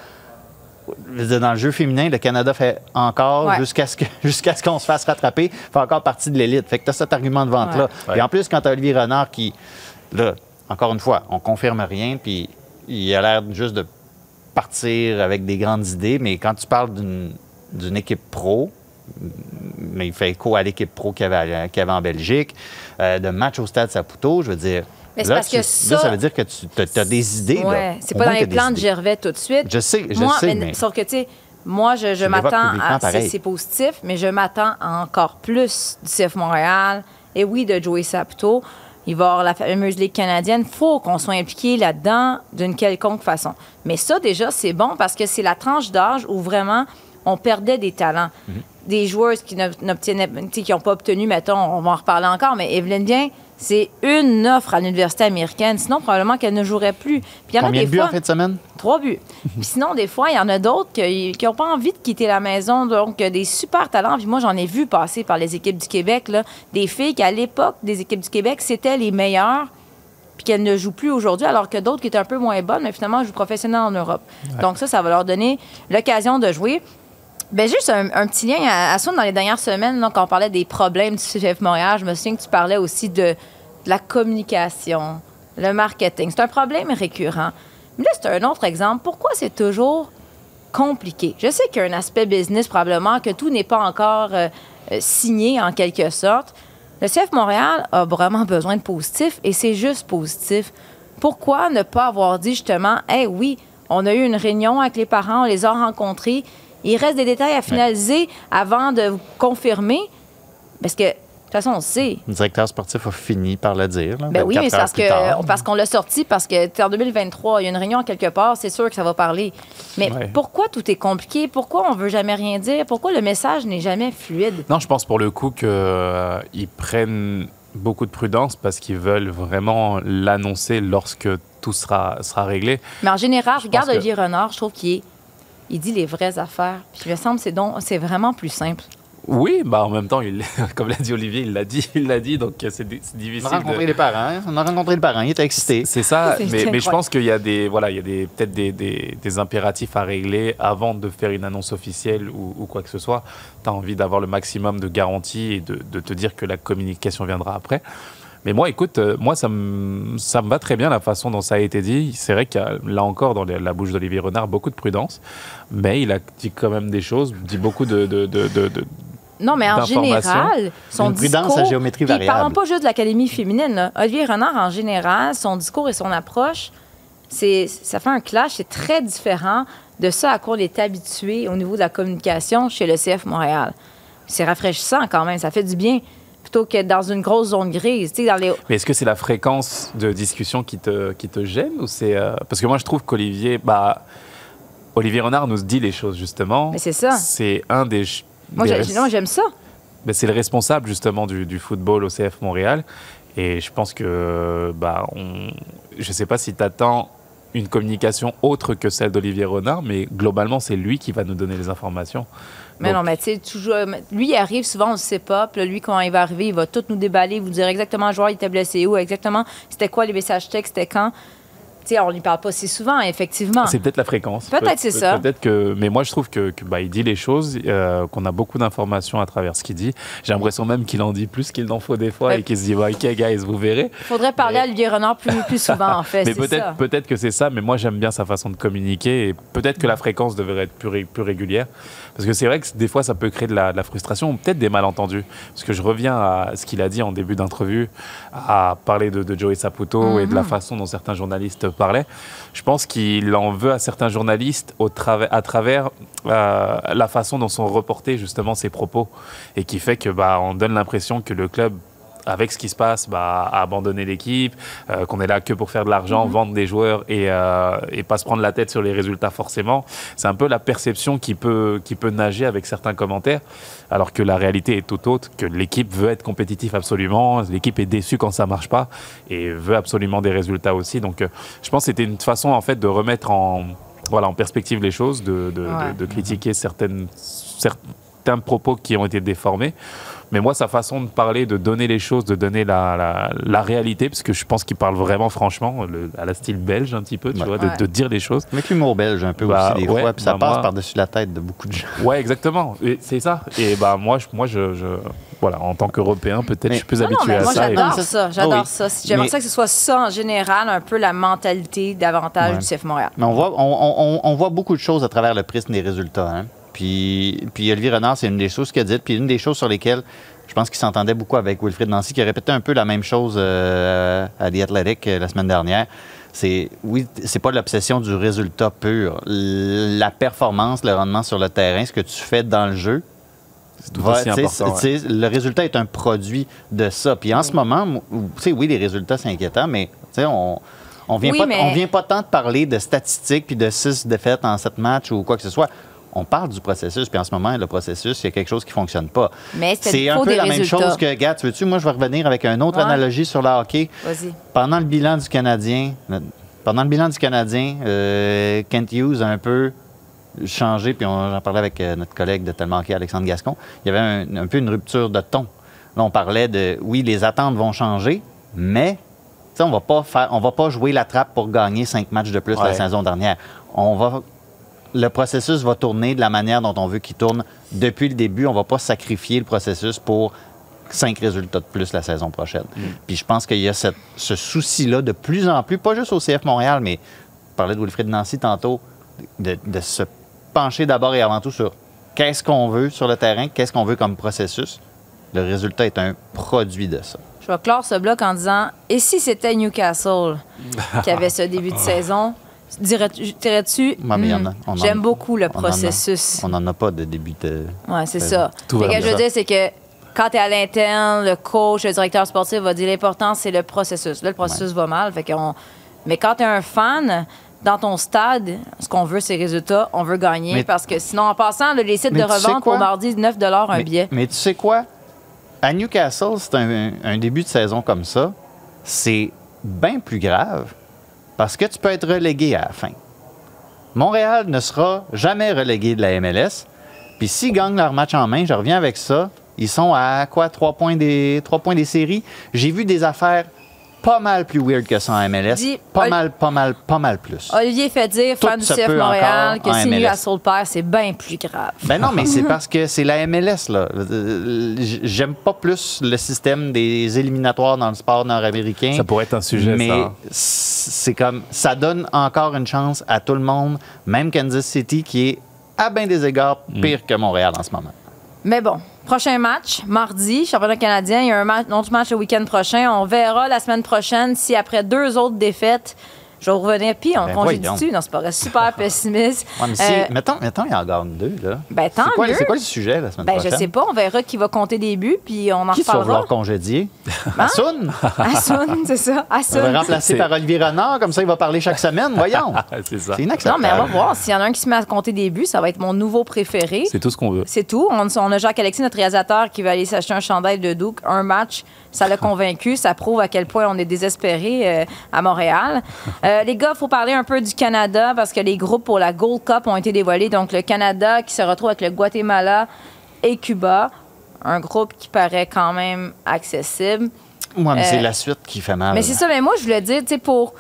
Speaker 4: Dans le jeu féminin, le Canada fait encore,
Speaker 2: Ouais.
Speaker 4: jusqu'à ce jusqu'à ce qu'on se fasse rattraper, fait encore partie de l'élite. Fait que tu as cet argument de vente-là.
Speaker 3: Ouais.
Speaker 4: Et en plus, quand tu as Olivier Renard qui, là, encore une fois, on confirme rien, puis il a l'air juste de partir avec des grandes idées, mais quand tu parles d'une équipe pro, mais il fait écho à l'équipe pro qu'il y avait, à- qu'il y avait en Belgique, euh, de match au stade Saputo, je veux dire.
Speaker 2: Mais c'est
Speaker 4: là,
Speaker 2: parce
Speaker 4: tu-
Speaker 2: que
Speaker 4: là,
Speaker 2: ça-
Speaker 4: ça veut dire que tu as, des idées.
Speaker 2: Ouais, c'est pas dans les
Speaker 4: des
Speaker 2: plans de. Gervais tout de suite.
Speaker 4: Je sais, je
Speaker 2: moi,
Speaker 4: sais,
Speaker 2: mais-
Speaker 4: mais-
Speaker 2: Sauf que, tu sais, moi, je, m'attends à. C'est positif, mais je m'attends à encore plus du CF Montréal et oui, de Joey Saputo. Il va y avoir la fameuse Ligue canadienne. Il faut qu'on soit impliqué là-dedans d'une quelconque façon. Mais ça, déjà, c'est bon parce que c'est la tranche d'âge où vraiment on perdait des talents. Des joueurs qui n'ob- n'obtiennaient, tu sais, qui n'ont pas obtenu, mettons, on va en reparler encore, mais Evelyne Bien, c'est une offre à l'université américaine. Sinon, probablement qu'elle ne jouerait plus. Puis il y en a des
Speaker 4: de buts
Speaker 2: fois,
Speaker 4: en fin de semaine?
Speaker 2: Trois buts. Puis sinon, des fois, il y en a d'autres qui n'ont pas envie de quitter la maison. Donc, des super talents. Puis moi, j'en ai vu passer par les équipes du Québec, là, des filles qui, à l'époque des équipes du Québec, c'était les meilleures, puis qu'elles ne jouent plus aujourd'hui, alors que d'autres qui étaient un peu moins bonnes, mais finalement, jouent professionnels en Europe. Donc, ça, ça va leur donner l'occasion de jouer. Ben juste un, petit lien à, à dans les dernières semaines, quand on parlait des problèmes du CF Montréal, je me souviens que tu parlais aussi de, la communication, le marketing. C'est un problème récurrent. Mais là, c'est un autre exemple. Pourquoi c'est toujours compliqué? Je sais qu'il y a un aspect business, probablement, que tout n'est pas encore euh, signé en quelque sorte. Le CF Montréal a vraiment besoin de positif et c'est juste positif. Pourquoi ne pas avoir dit justement, eh oui, on a eu une réunion avec les parents, on les a rencontrés, il reste des détails à finaliser avant de vous confirmer? Parce que, de toute façon, on sait.
Speaker 4: Le directeur sportif a fini par le dire. là,
Speaker 2: Ben oui,
Speaker 4: 24
Speaker 2: mais parce que
Speaker 4: tard.
Speaker 2: parce qu'on l'a sorti parce que en 2023, il y a une réunion quelque part, c'est sûr que ça va parler. Mais
Speaker 3: Ouais.
Speaker 2: pourquoi tout est compliqué? Pourquoi on veut jamais rien dire? Pourquoi le message n'est jamais fluide?
Speaker 3: Non, je pense pour le coup qu'ils prennent beaucoup de prudence parce qu'ils veulent vraiment l'annoncer lorsque tout sera, sera réglé.
Speaker 2: Mais en général, regarde
Speaker 3: pense que-
Speaker 2: Olivier Renard, je trouve qu'il est- il dit les vraies affaires. Puis il me semble que c'est donc c'est vraiment plus simple.
Speaker 3: Oui, bah en même temps, il, comme l'a dit Olivier, il l'a dit, il l'a dit, donc c'est c'est
Speaker 4: On
Speaker 3: difficile.
Speaker 4: a rencontré
Speaker 3: de-
Speaker 4: les parents. hein. On a rencontré le parent. Il était excité.
Speaker 3: C'est ça, mais, mais je pense qu'il y a des voilà, il y a des peut-être des, des- des impératifs à régler avant de faire une annonce officielle ou, ou quoi que ce soit. Tu as envie d'avoir le maximum de garanties et de, de te dire que la communication viendra après. Mais moi, écoute, euh, moi, ça me, ça me va très bien la façon dont ça a été dit. C'est vrai qu'il y a, là encore, dans la bouche d'Olivier Renard, beaucoup de prudence. Mais il a dit quand même des choses, dit beaucoup de. de, de, de- de-
Speaker 2: Non, mais en général, son
Speaker 4: prudence
Speaker 2: discours...
Speaker 4: à géométrie
Speaker 2: Puis
Speaker 4: variable.
Speaker 2: parlons pas juste de l'Académie féminine. là. Olivier Renard, en général, son discours et son approche, c'est ça fait un clash. C'est très différent de ça à quoi on est habitué au niveau de la communication chez le CF Montréal. C'est rafraîchissant quand même. Ça fait du bien plutôt qu'être dans une grosse zone grise. Dans les...
Speaker 3: Mais est-ce que c'est la fréquence de discussion qui te, qui te gêne ou c'est euh, parce que moi je trouve qu'Olivier, bah, Olivier Renard nous dit les choses justement.
Speaker 2: Mais c'est ça.
Speaker 3: C'est un des.
Speaker 2: Moi,
Speaker 3: des
Speaker 2: j'ai-
Speaker 3: res-
Speaker 2: non, j'aime ça.
Speaker 3: Ben, c'est le responsable justement du, du football au CF Montréal. Et je pense que, bah, on... je ne sais pas si tu attends une communication autre que celle d'Olivier Renard, mais globalement, c'est lui qui va nous donner les informations.
Speaker 2: Mais
Speaker 3: Donc-
Speaker 2: non, mais tu sais, toujours. Lui, il arrive souvent, on ne sait pas. Puis là, lui, quand il va arriver, il va tout nous déballer, vous dire exactement le joueur, il était blessé où, exactement c'était quoi les messages textes, c'était quand. Tu sais, on lui parle pas si souvent, effectivement.
Speaker 3: C'est peut-être la fréquence.
Speaker 2: Peut-être
Speaker 3: Peut-
Speaker 2: c'est ça.
Speaker 3: Peut-être que, mais moi je trouve que, que, bah, il dit les choses, euh, qu'on a beaucoup d'informations à travers ce qu'il dit. J'ai l'impression même qu'il en dit plus qu'il en faut des fois
Speaker 2: Ouais.
Speaker 3: et qu'il se dit bah, ok guys vous verrez.
Speaker 2: Faudrait parler
Speaker 3: Mais-
Speaker 2: à Olivier Renard plus, plus souvent, en fait.
Speaker 3: Mais peut-être peut-être que c'est ça. Mais moi j'aime bien sa façon de communiquer et peut-être que la fréquence devrait être plus, ré- plus régulière parce que c'est vrai que des fois ça peut créer de la, de la frustration ou peut-être des malentendus. Parce que je reviens à ce qu'il a dit en début d'interview, à parler de, de Joey Saputo et de la façon dont certains journalistes parlaient. Je pense qu'il en veut à certains journalistes au à travers euh, la façon dont sont reportés justement ses propos et qui fait que bah, on donne l'impression que le club avec ce qui se passe, bah, a abandonné l'équipe, euh, qu'on est là que pour faire de l'argent, vendre des joueurs et, euh, et pas se prendre la tête sur les résultats forcément. C'est un peu la perception qui peut, qui peut nager avec certains commentaires, alors que la réalité est tout autre, que l'équipe veut être compétitive absolument, l'équipe est déçue quand ça marche pas et veut absolument des résultats aussi. Donc euh, je pense que c'était une façon en fait de remettre en, voilà, en perspective les choses, de, de-
Speaker 2: Ouais.
Speaker 3: de- de critiquer certaines, certains propos qui ont été déformés. Mais moi, sa façon de parler, de donner les choses, de donner la, la, la réalité, parce que je pense qu'il parle vraiment franchement, le- à la style belge un petit peu, tu
Speaker 4: Ouais.
Speaker 3: vois, de,
Speaker 2: Ouais.
Speaker 3: de dire les choses.
Speaker 4: Avec l'humour belge un peu
Speaker 3: Bah,
Speaker 4: aussi des
Speaker 3: ouais,
Speaker 4: fois, puis ça
Speaker 3: bah,
Speaker 4: passe
Speaker 3: moi-
Speaker 4: par-dessus la tête de beaucoup de gens.
Speaker 3: Ouais, exactement. C'est ça. Et bah moi, je, moi, je, je- voilà, en tant qu'Européen, peut-être
Speaker 4: Mais-
Speaker 3: je suis plus
Speaker 2: Non, non,
Speaker 3: habitué
Speaker 2: mais
Speaker 3: à
Speaker 2: moi,
Speaker 3: ça. et-
Speaker 2: j'adore
Speaker 4: mais ça-
Speaker 2: ça. J'adore
Speaker 4: oui.
Speaker 2: ça. J'aimerais
Speaker 4: Mais-
Speaker 2: ça que ce soit ça, en général, un peu la mentalité davantage
Speaker 4: Ouais.
Speaker 2: du CF Montréal.
Speaker 4: Mais on voit, on, on- on voit beaucoup de choses à travers le prisme des résultats. hein. Puis, puis Olivier Renard, c'est une des choses qu'il a dites, puis une des choses sur lesquelles je pense qu'il s'entendait beaucoup avec Wilfried Nancy, qui a répété un peu la même chose euh, à The Athletic euh, la semaine dernière. C'est oui, c'est pas l'obsession du résultat pur. La performance, le rendement sur le terrain, ce que tu fais dans le jeu,
Speaker 3: C'est tout
Speaker 4: va-
Speaker 3: ouais.
Speaker 4: Le résultat est un produit de ça. Puis en ce moment, tu sais, oui, les résultats, c'est inquiétant, mais on on vient,
Speaker 2: Oui,
Speaker 4: pas,
Speaker 2: mais-
Speaker 4: on vient pas tant de parler de statistiques puis de six défaites en sept matchs ou quoi que ce soit. On parle du processus, puis en ce moment, le processus, il y a quelque chose qui fonctionne pas.
Speaker 2: Mais c'est
Speaker 4: un peu
Speaker 2: des
Speaker 4: la même chose que, gars, tu veux-tu, moi, je vais revenir avec une autre
Speaker 2: Ouais.
Speaker 4: analogie sur le hockey.
Speaker 2: Vas-y.
Speaker 4: Pendant le bilan du Canadien, pendant le bilan du Canadien, euh, Kent Hughes a un peu changé, puis on- j'en parlais avec euh, notre collègue de tellement hockey, Alexandre Gascon. Il y avait un, un peu une rupture de ton. Là, on parlait de, oui, les attentes vont changer, mais tu sais, on va pas faire, on va pas jouer la trappe pour gagner cinq matchs de plus la saison dernière. On va, le processus va tourner de la manière dont on veut qu'il tourne depuis le début. On va pas sacrifier le processus pour cinq résultats de plus la saison prochaine. Puis je pense qu'il y a cette- ce souci-là de plus en plus, pas juste au CF Montréal, mais je parlais de Wilfried Nancy tantôt, de, de se pencher d'abord et avant tout sur qu'est-ce qu'on veut sur le terrain, qu'est-ce qu'on veut comme processus. Le résultat est un produit de ça.
Speaker 2: Je vais clore ce bloc en disant Et si c'était Newcastle qui avait ce début de saison? Dirais-tu Hmm,
Speaker 4: on
Speaker 2: j'aime beaucoup le
Speaker 4: on en a-
Speaker 2: processus.
Speaker 4: On n'en a pas de début de...
Speaker 2: Ouais, c'est ça.
Speaker 3: tout
Speaker 2: Fait
Speaker 3: va
Speaker 2: que
Speaker 3: bien.
Speaker 2: je veux dire, c'est que quand tu es à l'interne, le coach, le directeur sportif va dire l'important, c'est le processus. Là, le processus va mal. Fait qu'on... Mais quand tu es un fan, dans ton stade, ce qu'on veut, c'est résultats. On veut gagner.
Speaker 4: Mais-
Speaker 2: parce que sinon, en passant, les sites
Speaker 4: Mais
Speaker 2: de revente pour mardi, 9 un
Speaker 4: mais,
Speaker 2: billet.
Speaker 4: mais tu sais quoi? À Newcastle, c'est un, un début de saison comme ça. C'est bien plus grave parce que tu peux être relégué à la fin. Montréal ne sera jamais relégué de la MLS. Puis s'ils gagnent leur match en main, je reviens avec ça. Ils sont à quoi? Trois points des, trois points des séries? J'ai vu des affaires pas mal plus weird que ça en MLS.
Speaker 2: Dis-
Speaker 4: pas
Speaker 2: Ol-
Speaker 4: mal, pas mal, pas mal plus.
Speaker 2: Olivier fait dire,
Speaker 4: Tout
Speaker 2: fan du CF
Speaker 4: peut
Speaker 2: Montréal,
Speaker 4: encore
Speaker 2: que
Speaker 4: en
Speaker 2: si
Speaker 4: MLS.
Speaker 2: Newcastle perd, c'est bien plus grave.
Speaker 4: Ben non, mais c'est parce que c'est la MLS, là. Euh, J'aime pas plus le système des éliminatoires dans le sport nord-américain.
Speaker 3: Ça pourrait être un sujet,
Speaker 4: mais
Speaker 3: ça.
Speaker 4: c'est comme ça donne encore une chance à tout le monde, même Kansas City qui est à bien des égards
Speaker 3: Mm.
Speaker 4: pire que Montréal en ce moment.
Speaker 2: Mais bon, prochain match, mardi, championnat canadien. Il y a un, match, autre match le week-end prochain. On verra la semaine prochaine si après deux autres défaites, je vais revenir. Puis on
Speaker 4: Ben
Speaker 2: congédie dessus. Non, c'est pas vrai. Super pessimiste.
Speaker 4: Ouais, mais si,
Speaker 2: Euh,
Speaker 4: mettons, mettons, il en gagne deux, là.
Speaker 2: Ben, tant
Speaker 4: c'est quoi,
Speaker 2: mieux.
Speaker 4: c'est quoi le sujet la semaine
Speaker 2: ben, je
Speaker 4: prochaine?
Speaker 2: sais pas. On verra qui va compter des buts. Puis on en
Speaker 4: Qui tu vas
Speaker 2: reparlera.
Speaker 4: vouloir congédier? Assoun?
Speaker 2: Assun, c'est ça.
Speaker 4: On va remplacer par Olivier Renard, comme ça il va parler chaque semaine, voyons.
Speaker 3: c'est ça.
Speaker 4: C'est
Speaker 2: Non,
Speaker 4: inacceptable.
Speaker 2: mais on va voir. S'il y en a un qui se met à compter des buts, ça va être mon nouveau préféré.
Speaker 3: C'est tout ce qu'on veut.
Speaker 2: C'est tout. On, on a Jacques-Alexis, notre réalisateur, qui va aller s'acheter un chandail de Duke. Un match, ça l'a convaincu. Ça prouve à quel point on est désespéré euh, à Montréal. Euh, les gars, il faut parler un peu du Canada parce que les groupes pour la Gold Cup ont été dévoilés. Donc, le Canada qui se retrouve avec le Guatemala et Cuba. Un groupe qui paraît quand même accessible.
Speaker 4: Moi, mais
Speaker 2: Euh,
Speaker 4: c'est la suite qui fait mal.
Speaker 2: Mais c'est ça, mais moi, je voulais dire, tu sais, pour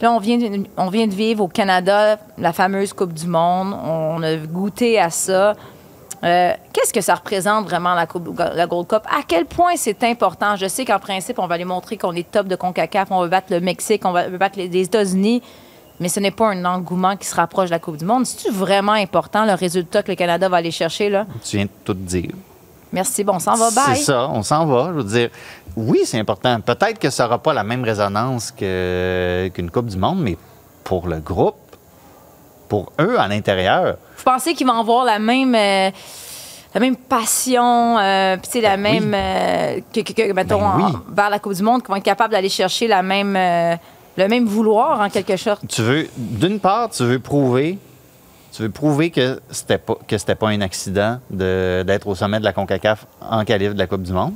Speaker 2: Là, on vient, de, on vient de vivre au Canada la fameuse Coupe du Monde. On a goûté à ça. Euh, Qu'est-ce que ça représente vraiment la, coupe, la Gold Cup? À quel point c'est important? Je sais qu'en principe, on va aller montrer qu'on est top de CONCACAF, on va battre le Mexique, on va battre les, les États-Unis, mais ce n'est pas un engouement qui se rapproche de la Coupe du Monde. C'est-tu vraiment important, le résultat que le Canada va aller chercher? Là?
Speaker 4: Tu viens de tout dire.
Speaker 2: Merci, bon, on s'en va, bye.
Speaker 4: C'est ça, on s'en va. Je veux dire, oui, c'est important. Peut-être que ça n'aura pas la même résonance qu'une Coupe du Monde, mais pour le groupe, pour eux à l'intérieur,
Speaker 2: Vous pensez qu'ils vont avoir la même, euh, la même passion, euh, puis la
Speaker 4: Ben
Speaker 2: même, euh, que, que- que, mettons,
Speaker 4: Ben oui.
Speaker 2: en- vers la Coupe du Monde, qu'ils vont être capables d'aller chercher la même, euh, le même vouloir, en quelque sorte?
Speaker 4: tu veux, d'une part, tu veux prouver, tu veux prouver que c'était pas que c'était pas un accident de- d'être au sommet de la Concacaf en qualif de la Coupe du Monde.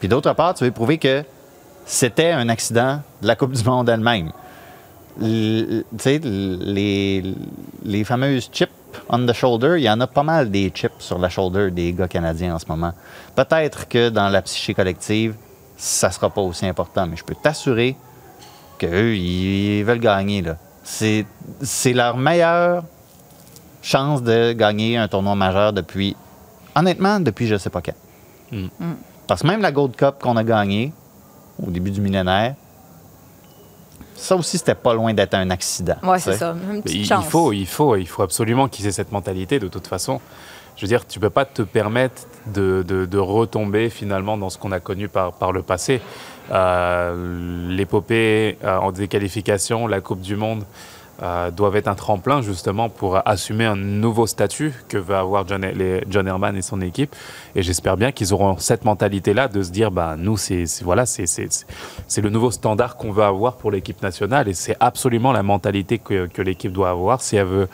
Speaker 4: Puis d'autre part, tu veux prouver que c'était un accident de la Coupe du Monde elle-même. L- Tu sais, les, les fameuses chips on the shoulder, il y en a pas mal des chips sur la shoulder des gars canadiens en ce moment. Peut-être que dans la psyché collective, ça sera pas aussi important, mais je peux t'assurer qu'eux, ils veulent gagner. là. C'est c'est leur meilleure chance de gagner un tournoi majeur depuis, honnêtement, depuis je sais pas quand.
Speaker 3: Mm.
Speaker 4: Parce que même la Gold Cup qu'on a gagnée au début du millénaire, ça aussi, c'était pas loin d'être un accident.
Speaker 2: Oui, c'est ça. Une
Speaker 3: Mais
Speaker 2: petite
Speaker 3: il, faut, il faut, il faut absolument qu'ils aient cette mentalité de toute façon. Je veux dire, tu peux pas te permettre de, de- de retomber finalement dans ce qu'on a connu par, par le passé. Euh, L'épopée euh, en déqualification, la Coupe du Monde euh, doivent être un tremplin justement pour assumer un nouveau statut que veut avoir John, les- John Herman et son équipe. Et j'espère bien qu'ils auront cette mentalité-là de se dire, bah nous, c'est voilà, c'est le nouveau standard qu'on veut avoir pour l'équipe nationale et c'est absolument la mentalité que, que l'équipe doit avoir si elle veut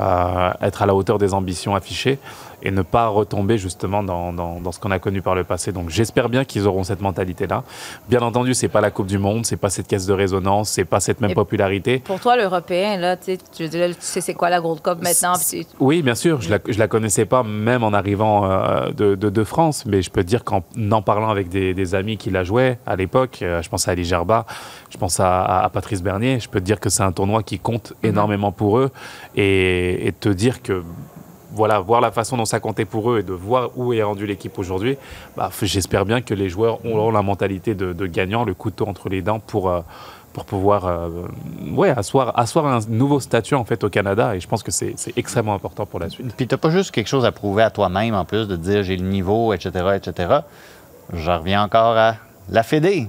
Speaker 3: euh, être à la hauteur des ambitions affichées et ne pas retomber justement dans, dans- dans ce qu'on a connu par le passé. Donc j'espère bien qu'ils auront cette mentalité-là. Bien entendu, c'est pas la Coupe du Monde, c'est pas cette caisse de résonance, c'est pas cette même
Speaker 2: Et-
Speaker 3: popularité.
Speaker 2: Pour toi, l'Européen, là, tu sais, c'est quoi la Gold Cup maintenant?
Speaker 3: Oui, bien sûr, je la, je la connaissais pas même en arrivant euh, de, de- de France, mais je peux dire qu'en en parlant avec des, des amis qui la jouaient à l'époque, euh, je pense à Ali Gerba, je pense à, à- à Patrice Bernier, je peux te dire que c'est un tournoi qui compte énormément pour eux et, et te dire que voilà, voir la façon dont ça comptait pour eux et de voir où est rendue l'équipe aujourd'hui, bah, j'espère bien que les joueurs auront la mentalité de, de gagnant, le couteau entre les dents pour, euh, pour pouvoir euh, ouais, asseoir, asseoir un nouveau statut en fait au Canada et je pense que c'est extrêmement important pour la suite.
Speaker 4: Puis t'as pas juste quelque chose à prouver à toi-même en plus de dire j'ai le niveau, etc., etc. Je reviens encore à la Fédé.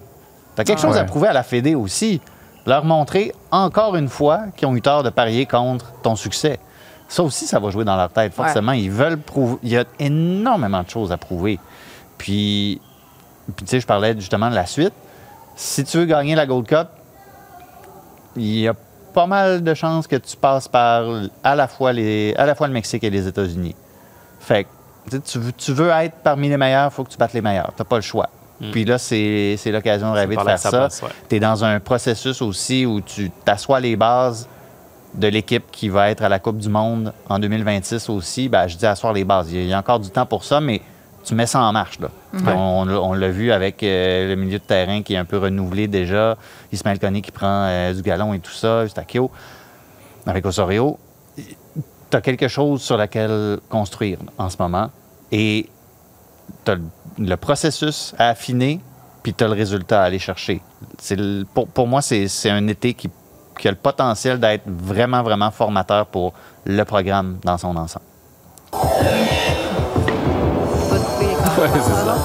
Speaker 4: T'as quelque chose à prouver à la Fédé aussi. Leur montrer encore une fois qu'ils ont eu tort de parier contre ton succès. Ça aussi, ça va jouer dans leur tête, forcément. Ils veulent prouver. Il y a énormément de choses à prouver. Puis, puis tu sais, je parlais justement de la suite. Si tu veux gagner la Gold Cup, il y a pas mal de chances que tu passes par à la fois, les, à la fois le Mexique et les États-Unis. Fait que tu sais, tu veux, tu veux être parmi les meilleurs, il faut que tu battes les meilleurs. Tu n'as pas le choix. Puis là, c'est l'occasion de rêver de faire
Speaker 3: ça ouais.
Speaker 4: Tu es dans un processus aussi où tu t'assois les bases de l'équipe qui va être à la Coupe du Monde en 2026 aussi. Ben, je dis asseoir les bases. Il y a- encore du temps pour ça, mais tu mets ça en marche. Là. On, l'a- on l'a vu avec euh, le milieu de terrain qui est un peu renouvelé déjà. Ismaël Koné qui prend euh, du galon et tout ça. Eustachio avec Osorio. Tu as quelque chose sur laquelle construire en ce moment. Et tu as le processus à affiner, puis tu as le résultat à aller chercher. Pour, pour moi, c'est c'est un été qui, qui a le potentiel d'être vraiment, vraiment formateur pour le programme dans son ensemble.
Speaker 3: Ouais, c'est ça.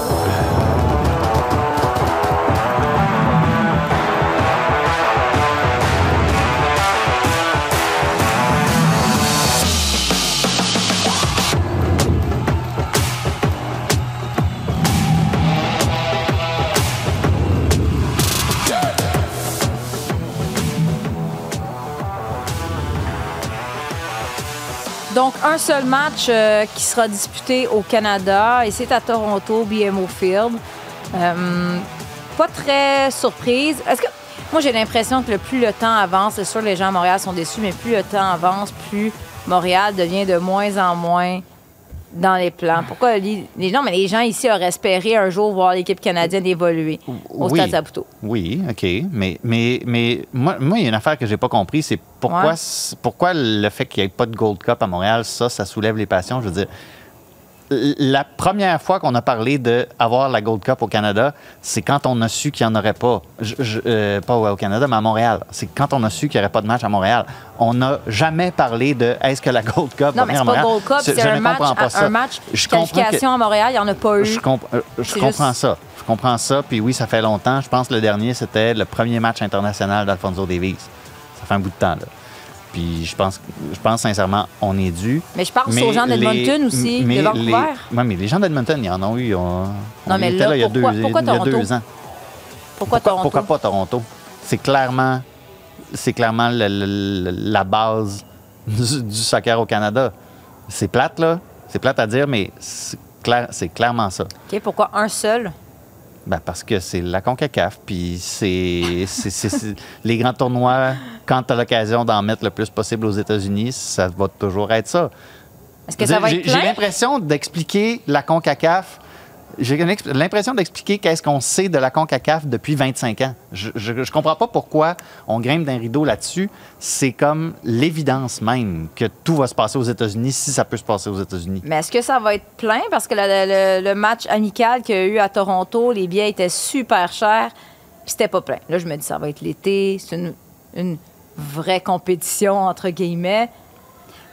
Speaker 2: Donc, un seul match euh, qui sera disputé au Canada et c'est à Toronto, BMO Field. Euh, pas très surprise. Est-ce que. Moi, j'ai l'impression que le plus le temps avance, c'est sûr, les gens à Montréal sont déçus, mais plus le temps avance, plus Montréal devient de moins en moins dans les plans? Pourquoi les, non, mais les gens ici auraient espéré un jour voir l'équipe canadienne évoluer au
Speaker 4: Oui.
Speaker 2: Stade Saputo?
Speaker 4: Oui, OK. Mais, mais, mais moi, moi, il y a une affaire que j'ai pas compris, c'est pourquoi,
Speaker 2: Ouais.
Speaker 4: pourquoi le fait qu'il n'y ait pas de Gold Cup à Montréal, ça, ça soulève les passions? Je veux dire, la première fois qu'on a parlé d'avoir la Gold Cup au Canada, c'est quand on a su qu'il n'y en aurait pas. Je- je- euh, pas au Canada, mais à Montréal. C'est quand on a su qu'il n'y aurait pas de match à Montréal. On n'a jamais parlé de est-ce que la Gold Cup
Speaker 2: Non,
Speaker 4: va
Speaker 2: mais c'est
Speaker 4: à
Speaker 2: pas
Speaker 4: Montréal?
Speaker 2: Gold Cup, c'est un match,
Speaker 4: comprends pas
Speaker 2: un,
Speaker 4: ça.
Speaker 2: un match
Speaker 4: Je que-
Speaker 2: qualification à Montréal, il n'y en a pas eu.
Speaker 4: je, comp- euh, je comprends
Speaker 2: juste-
Speaker 4: ça. Je comprends ça. Puis oui, ça fait longtemps. Je pense que le dernier, c'était le premier match international d'Alfonso Davies. Ça fait un bout de temps, là. Puis je pense, je pense sincèrement, on est dû.
Speaker 2: Mais je pense
Speaker 4: Mais
Speaker 2: aux gens d'Edmonton aussi,
Speaker 4: mais
Speaker 2: de Vancouver.
Speaker 4: les- ouais, mais les gens d'Edmonton, ils en ont eu. On, on
Speaker 2: mais là,
Speaker 4: il y a,
Speaker 2: pourquoi-
Speaker 4: deux,
Speaker 2: pourquoi
Speaker 4: il y a deux ans.
Speaker 2: Pourquoi, Toronto?
Speaker 4: Pourquoi pas Toronto? C'est clairement, c'est clairement le- le- le- la base du, du soccer au Canada. C'est plate, là. C'est plate à dire, mais c'est clair- c'est clairement ça.
Speaker 2: OK, pourquoi un seul?
Speaker 4: Ben, parce que c'est la CONCACAF, puis c'est les grands tournois, quand tu as l'occasion d'en mettre le plus possible aux États-Unis, ça va toujours être ça.
Speaker 2: Est-ce que ça va
Speaker 4: J'ai-
Speaker 2: être
Speaker 4: J'ai l'impression d'expliquer la CONCACAF. J'ai l'impression d'expliquer qu'est-ce qu'on sait de la CONCACAF depuis 25 ans. Je ne comprends pas pourquoi on grimpe d'un rideau là-dessus. C'est comme l'évidence même que tout va se passer aux États-Unis si ça peut se passer aux États-Unis.
Speaker 2: Mais est-ce que ça va être plein? Parce que le, le- le match amical qu'il y a eu à Toronto, les billets étaient super chers, puis c'était pas plein. Là, je me dis, ça va être l'été, c'est une, une vraie compétition, entre guillemets.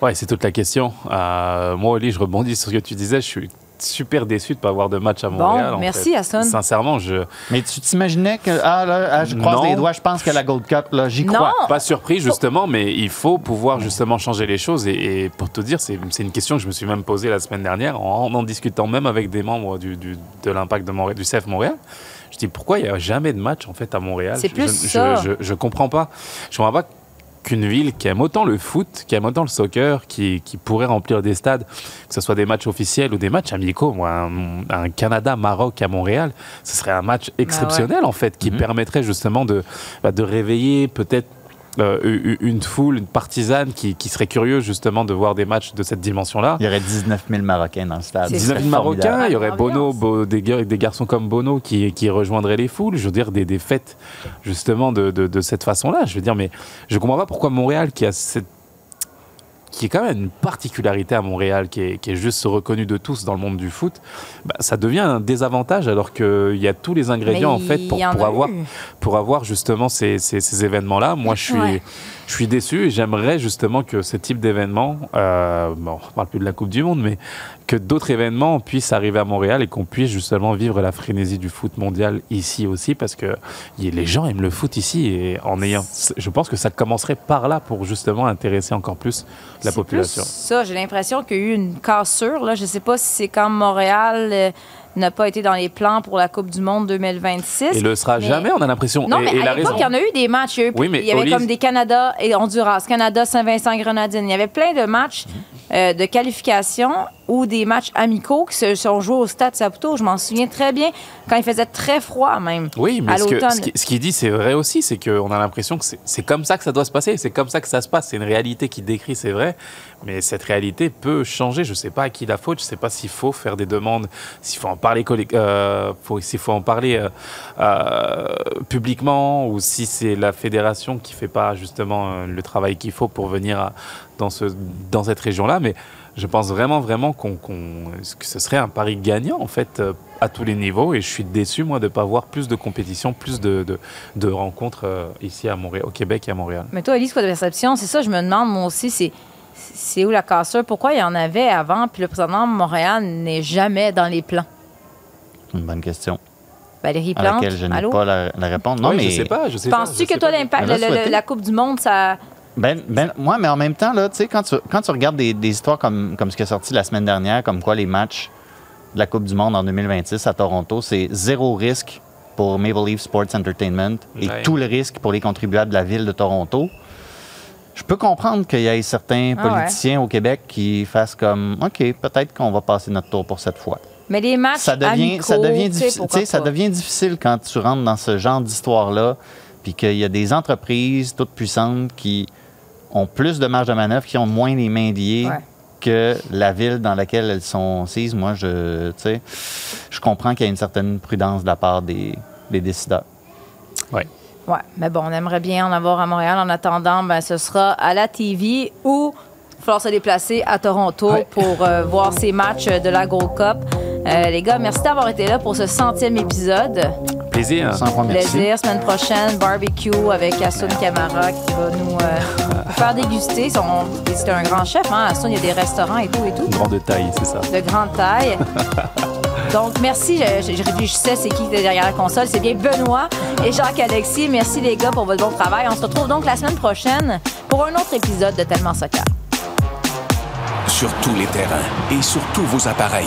Speaker 3: Ouais, c'est toute la question. Euh, moi, Oli, je rebondis sur ce que tu disais. Je suis super déçu de ne pas avoir de match à Montréal. en
Speaker 2: merci,
Speaker 3: fait.
Speaker 2: Hassan.
Speaker 3: Sincèrement, je
Speaker 4: Mais tu t'imaginais que. Ah, là, ah, je croise
Speaker 3: Non.
Speaker 4: les doigts, je pense que la Gold Cup, là, j'y
Speaker 2: Non.
Speaker 4: crois.
Speaker 3: pas surpris justement, mais il faut pouvoir justement changer les choses. Et, et pour te dire, c'est une question que je me suis même posée la semaine dernière en en discutant même avec des membres du, du- de l'impact de Montréal, du CF Montréal. Je dis pourquoi il n'y a jamais de match en fait à Montréal?
Speaker 2: C'est plus
Speaker 3: je,
Speaker 2: ça.
Speaker 3: Je, je, je comprends pas. Je comprends pas qu'une ville qui aime autant le foot, qui aime autant le soccer, qui, qui pourrait remplir des stades, que ce soit des matchs officiels ou des matchs amicaux, moi, un, un Canada-Maroc à Montréal, ce serait un match exceptionnel en fait, qui
Speaker 4: Mhm.
Speaker 3: permettrait justement de, bah, de réveiller peut-être euh, une foule, une partisane qui, qui serait curieuse justement de voir des matchs de cette dimension-là.
Speaker 4: Il y aurait 19 000 Marocains dans le stade.
Speaker 2: C'est
Speaker 3: 19 000
Speaker 2: ça.
Speaker 3: Marocains, il y aurait
Speaker 2: Ambiance.
Speaker 3: Bono, Bo- des, des garçons comme Bono qui, qui rejoindraient les foules. Je veux dire, des, des fêtes justement de, de- de cette façon-là. Je veux dire, mais je comprends pas pourquoi Montréal, qui a cette qui est quand même une particularité à Montréal, qui est, qui est juste reconnue de tous dans le monde du foot, bah, ça devient un désavantage alors qu'il y a tous les ingrédients
Speaker 2: Mais
Speaker 3: en fait pour,
Speaker 2: en
Speaker 3: pour avoir,
Speaker 2: eu.
Speaker 3: pour avoir justement ces, ces- ces événements-là. Moi, je suis,
Speaker 2: Ouais.
Speaker 3: Je suis déçu et j'aimerais justement que ce type d'événement, euh, bon, on ne parle plus de la Coupe du Monde, mais que d'autres événements puissent arriver à Montréal et qu'on puisse justement vivre la frénésie du foot mondial ici aussi parce que les gens aiment le foot ici et en ayant, je pense que ça commencerait par là pour justement intéresser encore plus la population.
Speaker 2: plus ça, j'ai l'impression qu'il y a eu une cassure. Là. Je ne sais pas si c'est quand Montréal euh, n'a pas été dans les plans pour la Coupe du Monde 2026.
Speaker 3: Et le sera
Speaker 2: Mais-
Speaker 3: jamais, on a l'impression.
Speaker 2: Non,
Speaker 3: et,
Speaker 2: mais
Speaker 3: et
Speaker 2: à l'époque, il y en a eu des matchs. Il y, a eu-
Speaker 3: Oui, mais
Speaker 2: il y avait comme des Canada et Honduras, Canada, Saint-Vincent, Grenadine. Il y avait plein de matchs euh, de qualification ou des matchs amicaux qui se sont joués au Stade Saputo. Je m'en souviens très bien quand il faisait très froid même.
Speaker 3: Oui, mais
Speaker 2: à
Speaker 3: ce que-
Speaker 2: l'automne.
Speaker 3: ce qui- ce qu'il dit, c'est vrai aussi, c'est qu'on a l'impression que c'est- c'est comme ça que ça doit se passer, c'est comme ça que ça se passe, c'est une réalité qui décrit, c'est vrai, mais cette réalité peut changer, je ne sais pas à qui la faute, je ne sais pas s'il faut faire des demandes, s'il faut en parler, euh, faut- s'il faut en parler euh, euh, publiquement, ou si c'est la fédération qui ne fait pas justement le travail qu'il faut pour venir à- dans, ce, dans cette région-là, mais je pense vraiment, vraiment qu'on, qu'on- que ce serait un pari gagnant, en fait, euh, à tous les niveaux. Et je suis déçu, moi, de ne pas voir plus de compétition, plus de, de, de rencontres euh, ici à Montréal, au Québec et à Montréal.
Speaker 2: Mais toi, Elise, quoi de perception? C'est ça, je me demande, moi aussi, c'est. C'est où la cassure? Pourquoi il y en avait avant, puis le président de Montréal n'est jamais dans les plans?
Speaker 4: Une bonne question
Speaker 2: Valérie
Speaker 4: à laquelle je n'ai
Speaker 2: allô?
Speaker 4: pas la, la réponse. Non,
Speaker 3: Oui,
Speaker 4: mais
Speaker 3: je sais pas, je sais pas,
Speaker 2: Penses-tu
Speaker 3: je
Speaker 2: que
Speaker 3: sais
Speaker 2: toi,
Speaker 3: pas.
Speaker 2: l'impact, le- la Coupe du Monde, ça.
Speaker 4: Ben, ben, moi, mais en même temps, là, tu sais, quand tu, quand tu regardes des, des histoires comme, comme ce qui est sorti la semaine dernière, comme quoi les matchs de la Coupe du Monde en 2026 à Toronto, c'est zéro risque pour Maple Leaf Sports Entertainment et
Speaker 3: Ouais.
Speaker 4: tout le risque pour les contribuables de la ville de Toronto. Je peux comprendre qu'il y ait certains
Speaker 2: Ah ouais.
Speaker 4: politiciens au Québec qui fassent comme OK, peut-être qu'on va passer notre tour pour cette fois.
Speaker 2: Mais les matchs.
Speaker 4: ça devient,
Speaker 2: amicaux,
Speaker 4: ça devient, difficile,
Speaker 2: pourquoi
Speaker 4: tu sais, ça devient difficile quand tu rentres dans ce genre d'histoire-là, puis qu'il y a des entreprises toutes puissantes qui ont plus de marge de manœuvre, qui ont moins les mains liées.
Speaker 2: Ouais.
Speaker 4: que la ville dans laquelle elles sont assises, moi, je, tu sais, je comprends qu'il y a une certaine prudence de la part des, des décideurs.
Speaker 3: Ouais.
Speaker 2: Ouais, mais bon, on aimerait bien en avoir à Montréal. En attendant, ben, ce sera à la TV ou il va falloir se déplacer à Toronto
Speaker 3: Ouais.
Speaker 2: pour euh, voir ces matchs de la Gold Cup. Euh, les gars, merci d'avoir été là pour ce centième épisode.
Speaker 3: Plaisir.
Speaker 4: Sans point, merci.
Speaker 2: Plaisir. Semaine prochaine, barbecue avec Assun Camara qui va nous euh, faire déguster. Son- C'est un grand chef, hein? Assun, il y a des restaurants et tout et tout.
Speaker 3: Grande taille, c'est ça.
Speaker 2: De grande taille. Donc, merci. Je, je- je réfléchissais, c'est qui qui était derrière la console? C'est bien Benoît et Jacques-Alexis. Merci, les gars, pour votre bon travail. On se retrouve donc la semaine prochaine pour un autre épisode de Tellement Soccer.
Speaker 9: Sur tous les terrains et sur tous vos appareils.